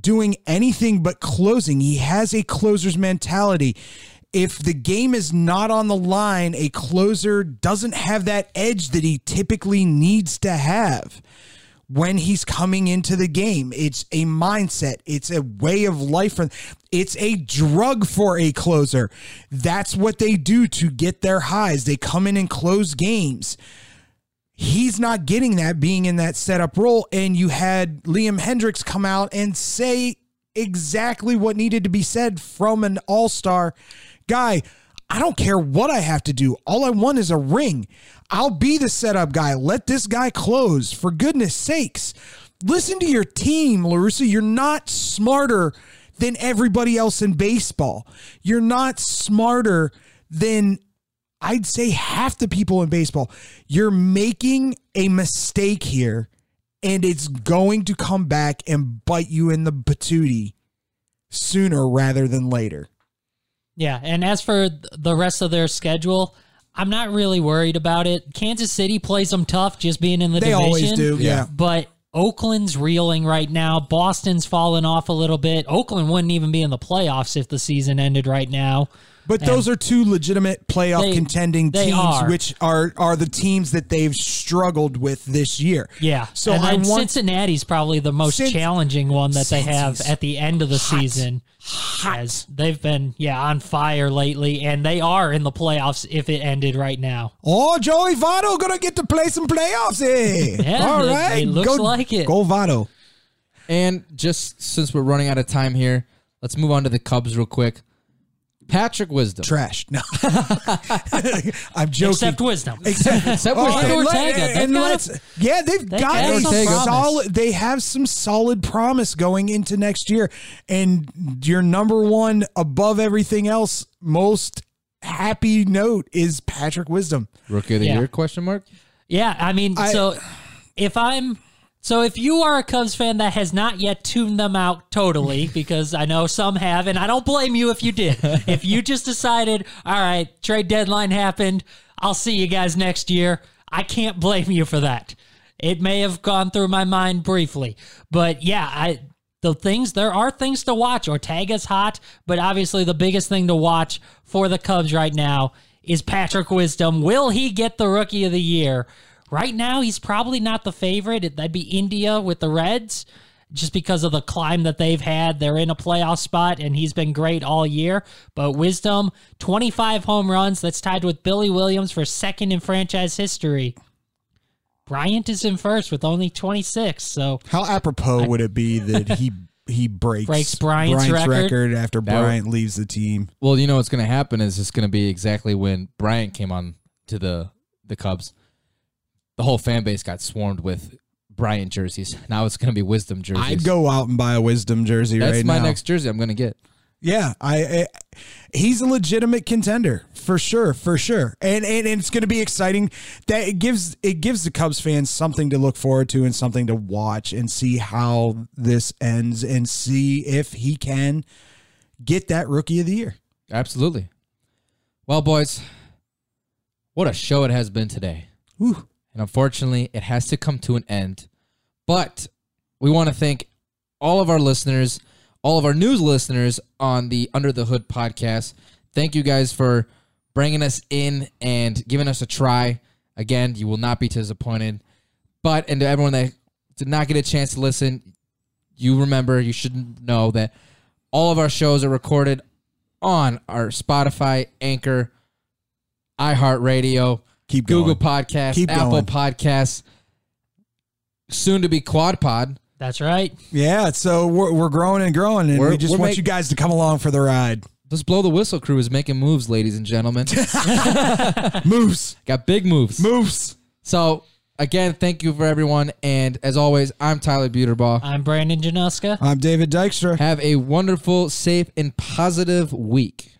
doing anything but closing. He has a closer's mentality. If the game is not on the line, a closer doesn't have that edge that he typically needs to have when he's coming into the game. It's a mindset, it's a way of life. It's a drug for a closer. That's what they do to get their highs. They come in and close games. He's not getting that being in that setup role. And you had Liam Hendriks come out and say exactly what needed to be said from an all star guy. I don't care what I have to do. All I want is a ring. I'll be the setup guy. Let this guy close. For goodness sakes, listen to your team, La Russa. You're not smarter than everybody else in baseball. You're not smarter than I'd say half the people in baseball. You're making a mistake here, and it's going to come back and bite you in the patootie sooner rather than later. Yeah, and as for the rest of their schedule, I'm not really worried about it. Kansas City plays them tough just being in the They division. always do, yeah. But Oakland's reeling right now. Boston's fallen off a little bit. Oakland wouldn't even be in the playoffs if the season ended right now. But And those are two legitimate playoff They- contending they teams, are. which are are the teams that they've struggled with this year. Yeah. So and I then want Cincinnati's probably the most Cin- challenging one that they have at the end of the season. As they've been, yeah, on fire lately, and they are in the playoffs if it ended right now. Oh, Joey Votto gonna get to play some playoffs. Eh? Yeah, All it- right, it looks go, like it. Go Votto. And just since we're running out of time here, let's move on to the Cubs real quick. Patrick Wisdom. Trash. No, I'm joking. Except wisdom. Except, Except Wisdom. and Ortega. They've and got let's- a- yeah, they've they got got a some solid. They have some solid promise going into next year, and your number one above everything else, most happy note is Patrick Wisdom. Rookie of the Yeah. year? Question mark. Yeah, I mean, I- so if I'm so if you are a Cubs fan that has not yet tuned them out totally, because I know some have, and I don't blame you if you did. if you just decided, all right, trade deadline happened, I'll see you guys next year. I can't blame you for that. It may have gone through my mind briefly, but yeah, I the things there are things to watch. Ortega's hot, but obviously the biggest thing to watch for the Cubs right now is Patrick Wisdom. Will he get the Rookie of the Year? Right now, he's probably not the favorite. That'd be India with the Reds, just because of the climb that they've had. They're in a playoff spot, and he's been great all year. But Wisdom, 25 home runs. That's tied with Billy Williams for second in franchise history. Bryant is in first with only 26. So How apropos would it be that he he breaks Breaks Bryant's record. after That would- Bryant leaves the team. Well, you know what's going to happen is it's going to be exactly when Bryant came on to the the Cubs. The whole fan base got swarmed with Bryant jerseys. Now it's going to be Wisdom jerseys. I'd go out and buy a Wisdom jersey That's right my next jersey. I'm going to get. Yeah, I, I he's a legitimate contender for sure, for sure, and and, and it's going to be exciting. That it gives it gives the Cubs fans something to look forward to and something to watch and see how this ends and see if he can get that Rookie of the Year. Absolutely. Well, boys, what a show it has been today. Whew. And unfortunately, it has to come to an end. But we want to thank all of our listeners, all of our news listeners on the Under the Hood podcast. Thank you guys for bringing us in and giving us a try. Again, you will not be disappointed. But, and to everyone that did not get a chance to listen, you remember, you should know that all of our shows are recorded on our Spotify, Anchor, iHeartRadio, Keep going. Google. Podcasts, Keep Apple going. Podcasts, soon to be Quad Pod. That's right. Yeah, so we're, we're growing and growing, and We're- we just we're want make- you guys to come along for the ride. This blow the whistle crew is making moves, ladies and gentlemen. Moose, Got big moves. moose. So again, thank you for everyone, and as always, I'm Tyler Buterbaugh. I'm Brandon Januska. I'm David Dykstra. Have a wonderful, safe, and positive week.